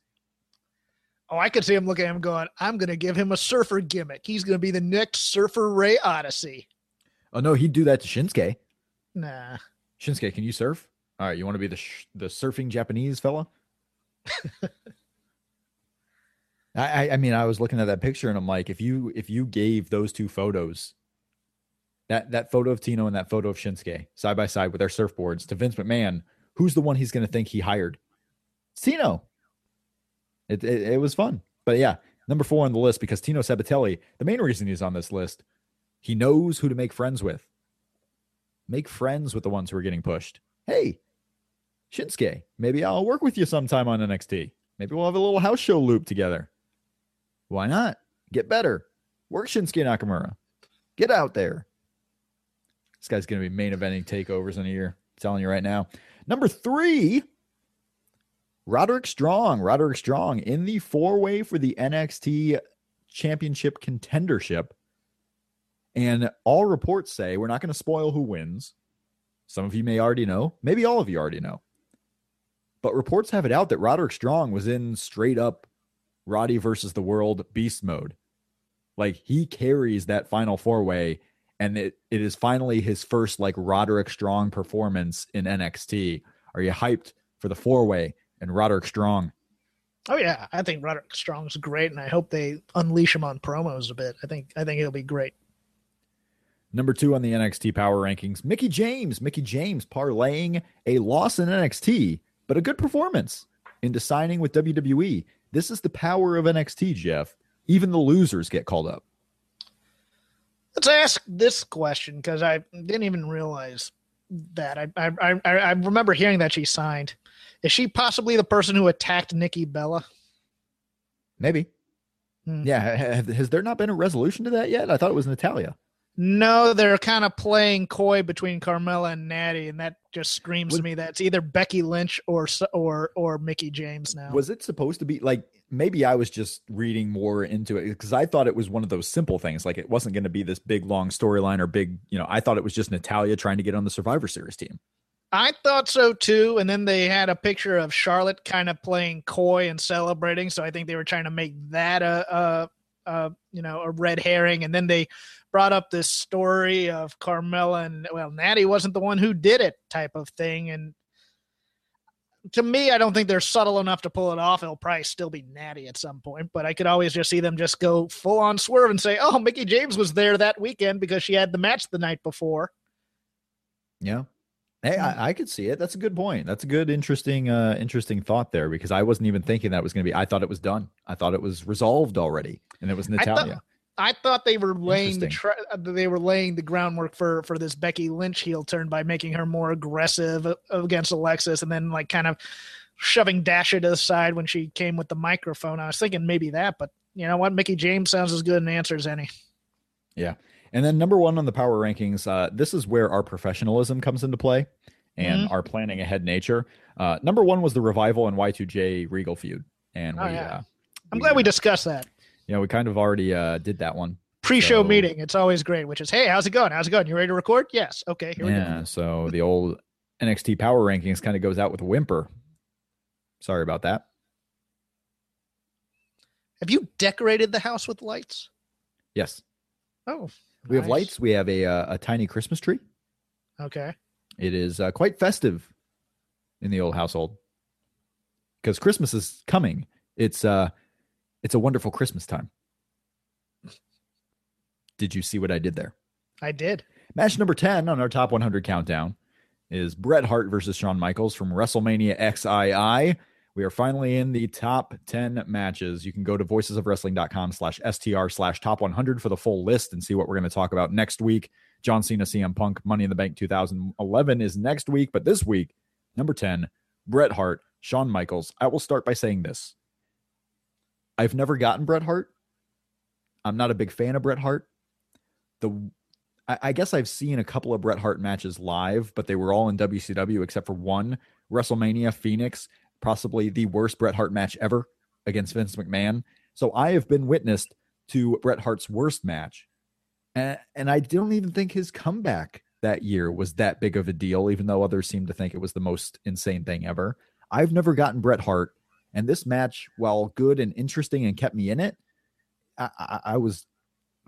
Oh, I could see him looking at him going, I'm going to give him a surfer gimmick. He's going to be the next Surfer Ray Odyssey. Oh no, he'd do that to Shinsuke. Nah. Shinsuke, can you surf? All right, you want to be the sh- the surfing Japanese fella? I, I I mean, I was looking at that picture and I'm like, if you if you gave those two photos, that that photo of Tino and that photo of Shinsuke side by side with their surfboards to Vince McMahon, who's the one he's going to think he hired? It's Tino. It, it it was fun, but yeah, number four on the list because Tino Sabbatelli. The main reason he's on this list, he knows who to make friends with. Make friends with the ones who are getting pushed. Hey, Shinsuke, maybe I'll work with you sometime on NXT. Maybe we'll have a little house show loop together. Why not? Get better. Work Shinsuke Nakamura. Get out there. This guy's going to be main eventing takeovers in a year. I'm telling you right now. Number three, Roderick Strong. Roderick Strong in the four way for the NXT Championship contendership. And all reports say we're not going to spoil who wins. Some of you may already know. Maybe all of you already know. But reports have it out that Roderick Strong was in straight up Roddy versus the world beast mode. Like he carries that final four way, and it, it is finally his first like Roderick Strong performance in NXT. Are you hyped for the four way and Roderick Strong? Oh yeah, I think Roderick Strong's great, and I hope they unleash him on promos a bit. I think I think he'll be great. Number two on the NXT Power Rankings, Mickie James. Mickie James parlaying a loss in NXT, but a good performance into signing with WWE. This is the power of NXT, Jeff. Even the losers get called up. Let's ask this question because I didn't even realize that. I, I I I remember hearing that she signed. Is she possibly the person who attacked Nikki Bella? Maybe. Hmm. Yeah. Has there not been a resolution to that yet? I thought it was Natalya. No, they're kind of playing coy between Carmella and Natty, and that just screams Was- to me that it's either Becky Lynch or or or Mickie James now. Was it supposed to be like maybe I was just reading more into it because I thought it was one of those simple things. Like it wasn't going to be this big long storyline or big, you know, I thought it was just Natalya trying to get on the Survivor Series team. I thought so too, and then they had a picture of Charlotte kind of playing coy and celebrating, so I think they were trying to make that a, a, a you know a red herring, and then they brought up this story of Carmella and well, Natty wasn't the one who did it type of thing, and to me, I don't think they're subtle enough to pull it off. It'll probably still be Natty at some point, but I could always just see them just go full on swerve and say, "Oh, Mickie James was there that weekend because she had the match the night before." Yeah. Hey, I, I could see it. That's a good point. That's a good, interesting, uh, interesting thought there because I wasn't even thinking that was going to be. I thought it was done. I thought it was resolved already, and it was I thought- Natalya. I thought they were laying the tra- uh, they were laying the groundwork for for this Becky Lynch heel turn by making her more aggressive uh, against Alexa, and then like kind of shoving Dasha to the side when she came with the microphone. I was thinking maybe that, but you know what? Mickie James sounds as good an answer as any. Yeah. And then number one on the power rankings, uh, this is where our professionalism comes into play and our planning ahead nature. Uh, number one was the revival and Y2J Regal feud. And Oh, we, yeah. uh, I'm glad we discussed that you know, we kind of already uh, did that one. pre-show So- meeting. It's always great. Which is, hey, how's it going? How's it going? You ready to record? Yes. Okay. Here we yeah. go. So the old NXT power rankings kind of goes out with a whimper. Sorry about that. Have you decorated the house with lights? Yes. Oh, We have lights. We have a, uh, a tiny Christmas tree. Okay. It is uh, quite festive in the old household because Christmas is coming. It's uh, it's a wonderful Christmas time. Did you see what I did there? I did. Match number 10 on our top 100 countdown is Bret Hart versus Shawn Michaels from WrestleMania XII. We are finally in the top 10 matches. You can go to voicesofwrestling.com slash STR slash top 100 for the full list and see what we're going to talk about next week. John Cena, CM Punk, Money in the Bank 2011 is next week, but this week, number 10, Bret Hart, Shawn Michaels. I will start by saying this. I've never gotten Bret Hart. I'm not a big fan of Bret Hart. The I, guess I've seen a couple of Bret Hart matches live, but they were all in WCW except for one WrestleMania Phoenix, possibly the worst Bret Hart match ever against Vince McMahon. So I have been witnessed to Bret Hart's worst match. And, and I don't even think his comeback that year was that big of a deal, even though others seem to think it was the most insane thing ever. I've never gotten Bret Hart. And this match, while good and interesting and kept me in it, I, I, I was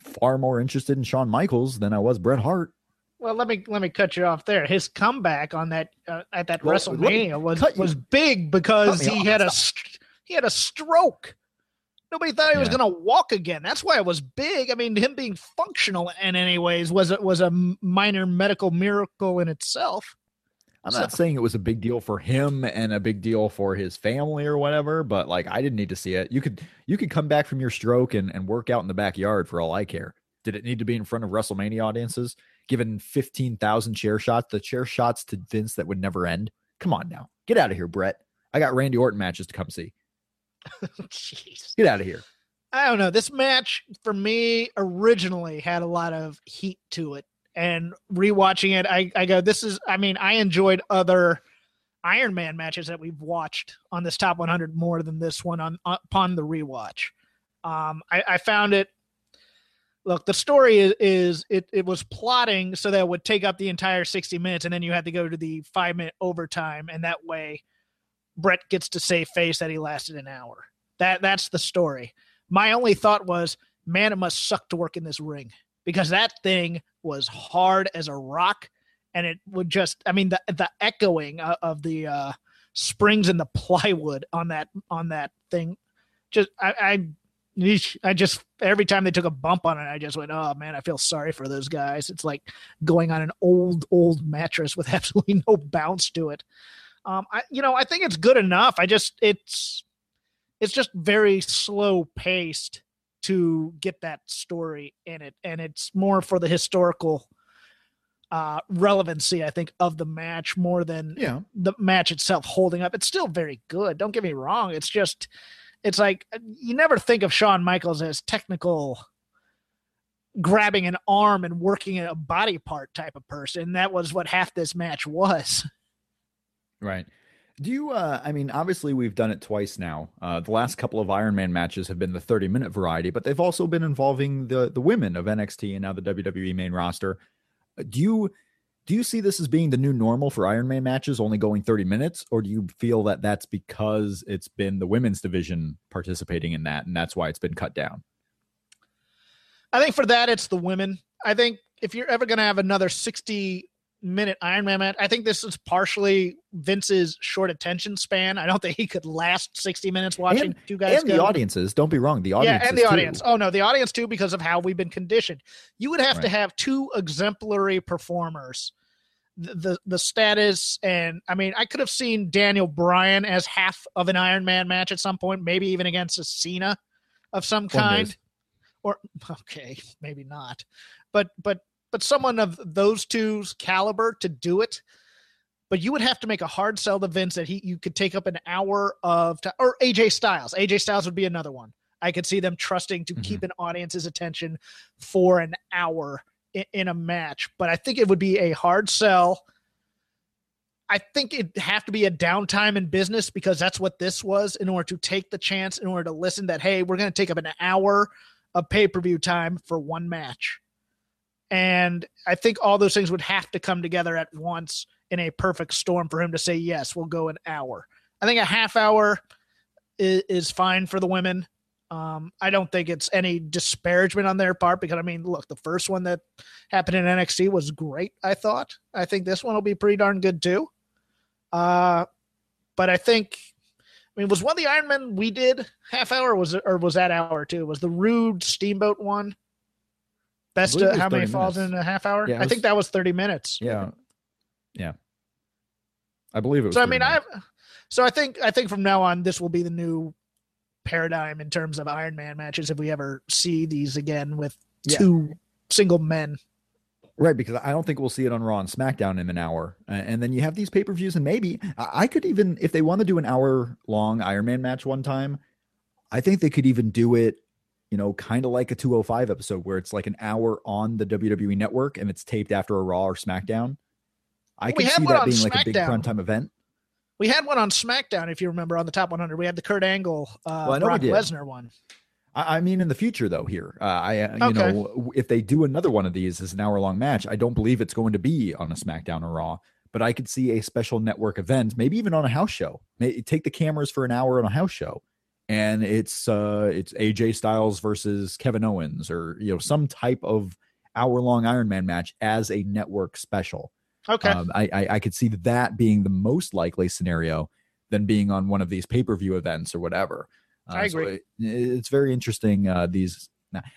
far more interested in Shawn Michaels than I was Bret Hart. Well, let me let me cut you off there. His comeback on that uh, at that Well, WrestleMania was was big because he off. had a he had a stroke. Nobody thought he was going to walk again. That's why it was big. I mean, him being functional in any ways was a, was a minor medical miracle in itself. I'm not saying it was a big deal for him and a big deal for his family or whatever, but like I didn't need to see it. You could you could come back from your stroke and, and work out in the backyard for all I care. Did it need to be in front of WrestleMania audiences, given fifteen thousand chair shots, the chair shots to Vince that would never end? Come on now. Get out of here, Bret. I got Randy Orton matches to come see. Jeez. Get out of here. I don't know. This match for me originally had a lot of heat to it. And rewatching it, I, I go, this is, I mean, I enjoyed other Iron Man matches that we've watched on this top 100 more than this one on upon the rewatch. Um, I, I found it. Look, the story is, is it, it was plotting so that would take up the entire 60 minutes, and then you had to go to the five minute overtime, and that way Bret gets to save face that he lasted an hour. That that's the story. My only thought was, man, it must suck to work in this ring because that thing was hard as a rock and it would just i mean the the echoing of the uh springs and the plywood on that on that thing just i i I just every time they took a bump on it, I just went, "Oh man, I feel sorry for those guys." It's like going on an old, old mattress with absolutely no bounce to it. Um, I, you know, I think it's good enough. I just it's it's just very slow paced to get that story in it, and it's more for the historical uh, relevancy, I think, of the match more than yeah. the match itself holding up. It's still very good. Don't get me wrong. It's just, it's like you never think of Shawn Michaels as technical, grabbing an arm and working a body part type of person. That was what half this match was. Right. Do you? Uh, I mean, obviously we've done it twice now. Uh, the last couple of Iron Man matches have been the 30 minute variety, but they've also been involving the the women of NXT and now the WWE main roster. Do you do you see this as being the new normal for Iron Man matches, only going 30 minutes, or do you feel that that's because it's been the women's division participating in that, and that's why it's been cut down? I think for that, it's the women. I think if you're ever going to have another 60 minute Iron Man match. I think this is partially Vince's short attention span. I don't think he could last 60 minutes watching and, two guys. And go. the audiences, don't be wrong. The audience. Yeah, and the audience. Too. Oh, no, the audience too, because of how we've been conditioned. You would have right. to have two exemplary performers. The, the the status and I mean I could have seen Daniel Bryan as half of an Iron Man match at some point, maybe even against a Cena of some kind. Or okay, maybe not. But but but someone of those two's caliber to do it. But you would have to make a hard sell to Vince that he you could take up an hour of time, or AJ Styles. AJ Styles would be another one. I could see them trusting to mm-hmm. keep an audience's attention for an hour in, in a match. But I think it would be a hard sell. I think it'd have to be a downtime in business because that's what this was in order to take the chance, in order to listen that, hey, we're going to take up an hour of pay per view time for one match. And I think all those things would have to come together at once in a perfect storm for him to say, yes, we'll go an hour. I think a half hour is, is fine for the women. Um, I don't think it's any disparagement on their part because I mean, look, the first one that happened in NXT was great. I thought. I think this one will be pretty darn good too. Uh, but I think, I mean, was one of the Iron Men we did half hour? Was or was that hour too? Was the Rude Steamboat one? Best uh, how many falls minutes. in a half hour? Yeah, I think that was 30 minutes. Yeah. Yeah. I believe it was. So I mean, I so I think I think from now on this will be the new paradigm in terms of Iron Man matches if we ever see these again with yeah. two single men. Right, because I don't think we'll see it on Raw and SmackDown in an hour. And then you have these pay per views, and maybe I could even, if they want to do an hour long Iron Man match one time, I think they could even do it you know, kind of like a 205 episode where it's like an hour on the WWE network and it's taped after a Raw or SmackDown. I can see that being SmackDown. like a big primetime event. We had one on SmackDown, if you remember, on the top 100. We had the Kurt Angle, uh, well, Brock Lesnar one. I, I, mean, in the future, though, here, uh, I, uh, you okay. know, if they do another one of these as an hour long match, I don't believe it's going to be on a SmackDown or Raw, but I could see a special network event, maybe even on a house show. Maybe take the cameras for an hour on a house show and it's uh it's AJ Styles versus Kevin Owens or you know some type of hour long Iron Man match as a network special. Okay, um, I, I, I could see that being the most likely scenario than being on one of these pay per view events or whatever. Uh, I agree. So it, it's very interesting. Uh, these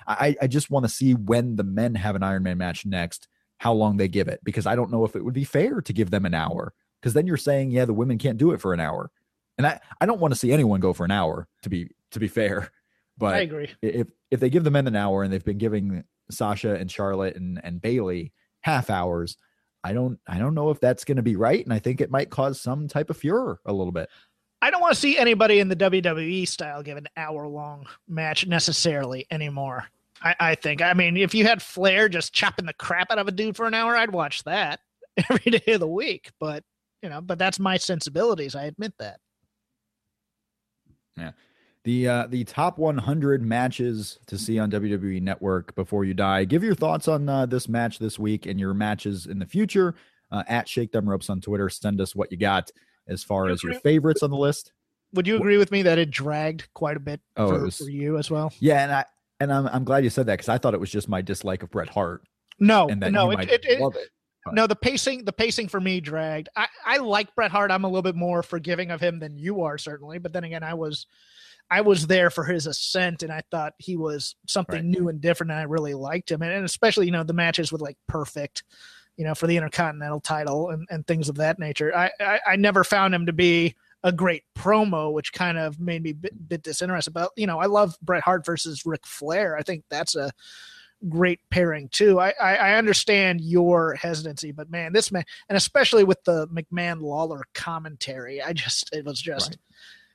I I just want to see when the men have an Iron Man match next, how long they give it because I don't know if it would be fair to give them an hour because then you're saying yeah the women can't do it for an hour and I, I don't want to see anyone go for an hour to be to be fair. But I agree. If if they give the men an hour and they've been giving Sasha and Charlotte and, and Bayley half hours, I don't I don't know if that's going to be right, and I think it might cause some type of furor a little bit. I don't want to see anybody in the WWE style give an hour long match necessarily anymore. I, I think. I mean, if you had Flair just chopping the crap out of a dude for an hour, I'd watch that every day of the week. But you know, but that's my sensibilities. I admit that. Yeah. The uh, the top 100 matches to see on WWE Network before you die. Give your thoughts on uh, this match this week and your matches in the future. Uh, at Shake Them Ropes on Twitter. Send us what you got as far as your favorites on the list. Would you agree with me that it dragged quite a bit Oh, for, was- for you as well? Yeah, and I and I'm I'm glad you said that because I thought it was just my dislike of Bret Hart No, no, you it, might it, it, love it. No. The pacing, the pacing for me dragged. I, I like Bret Hart. I'm a little bit more forgiving of him than you are, certainly. But then again, I was, I was there for his ascent, and I thought he was something Right. new and different, and I really liked him. And, and especially, you know, the matches with like Perfect, you know, for the Intercontinental title and, and things of that nature. I, I I never found him to be a great promo, which kind of made me a bit, bit disinterested. But you know, I love Bret Hart versus Ric Flair. I think that's a great pairing too. I, I I understand your hesitancy, but man, this man, and especially with the McMahon Lawler commentary, I just it was just. Right.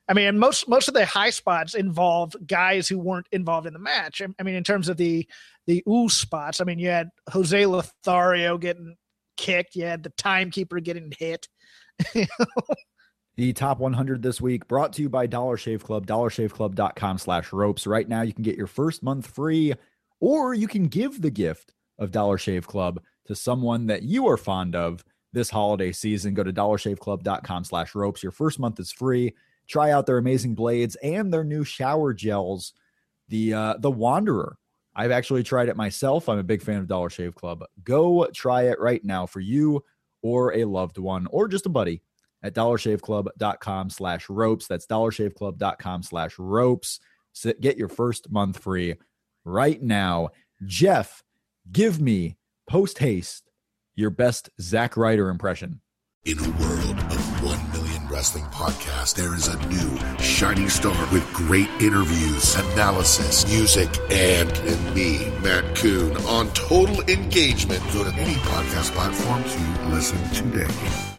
I mean, most most of the high spots involved guys who weren't involved in the match. I, I mean, in terms of the the ooh spots, I mean, you had Jose Lothario getting kicked, you had the timekeeper getting hit. The top 100 this week brought to you by Dollar Shave Club, dollarshaveclub.com slash ropes. Right now, you can get your first month free, or you can give the gift of Dollar Shave Club to someone that you are fond of this holiday season. Go to dollarshaveclub.com slash ropes. Your first month is free. Try out their amazing blades and their new shower gels. The uh, the Wanderer. I've actually tried it myself. I'm a big fan of Dollar Shave Club. Go try it right now for you or a loved one or just a buddy at dollarshaveclub.com slash ropes. That's dollarshaveclub.com slash ropes. Get your first month free right now. Jeff, give me post haste your best Zack Ryder impression. In a world of 1 million wrestling podcasts, there is a new shining star with great interviews, analysis, music, and, and me, Matt Coon, on total engagement. Go to any podcast platform to listen today.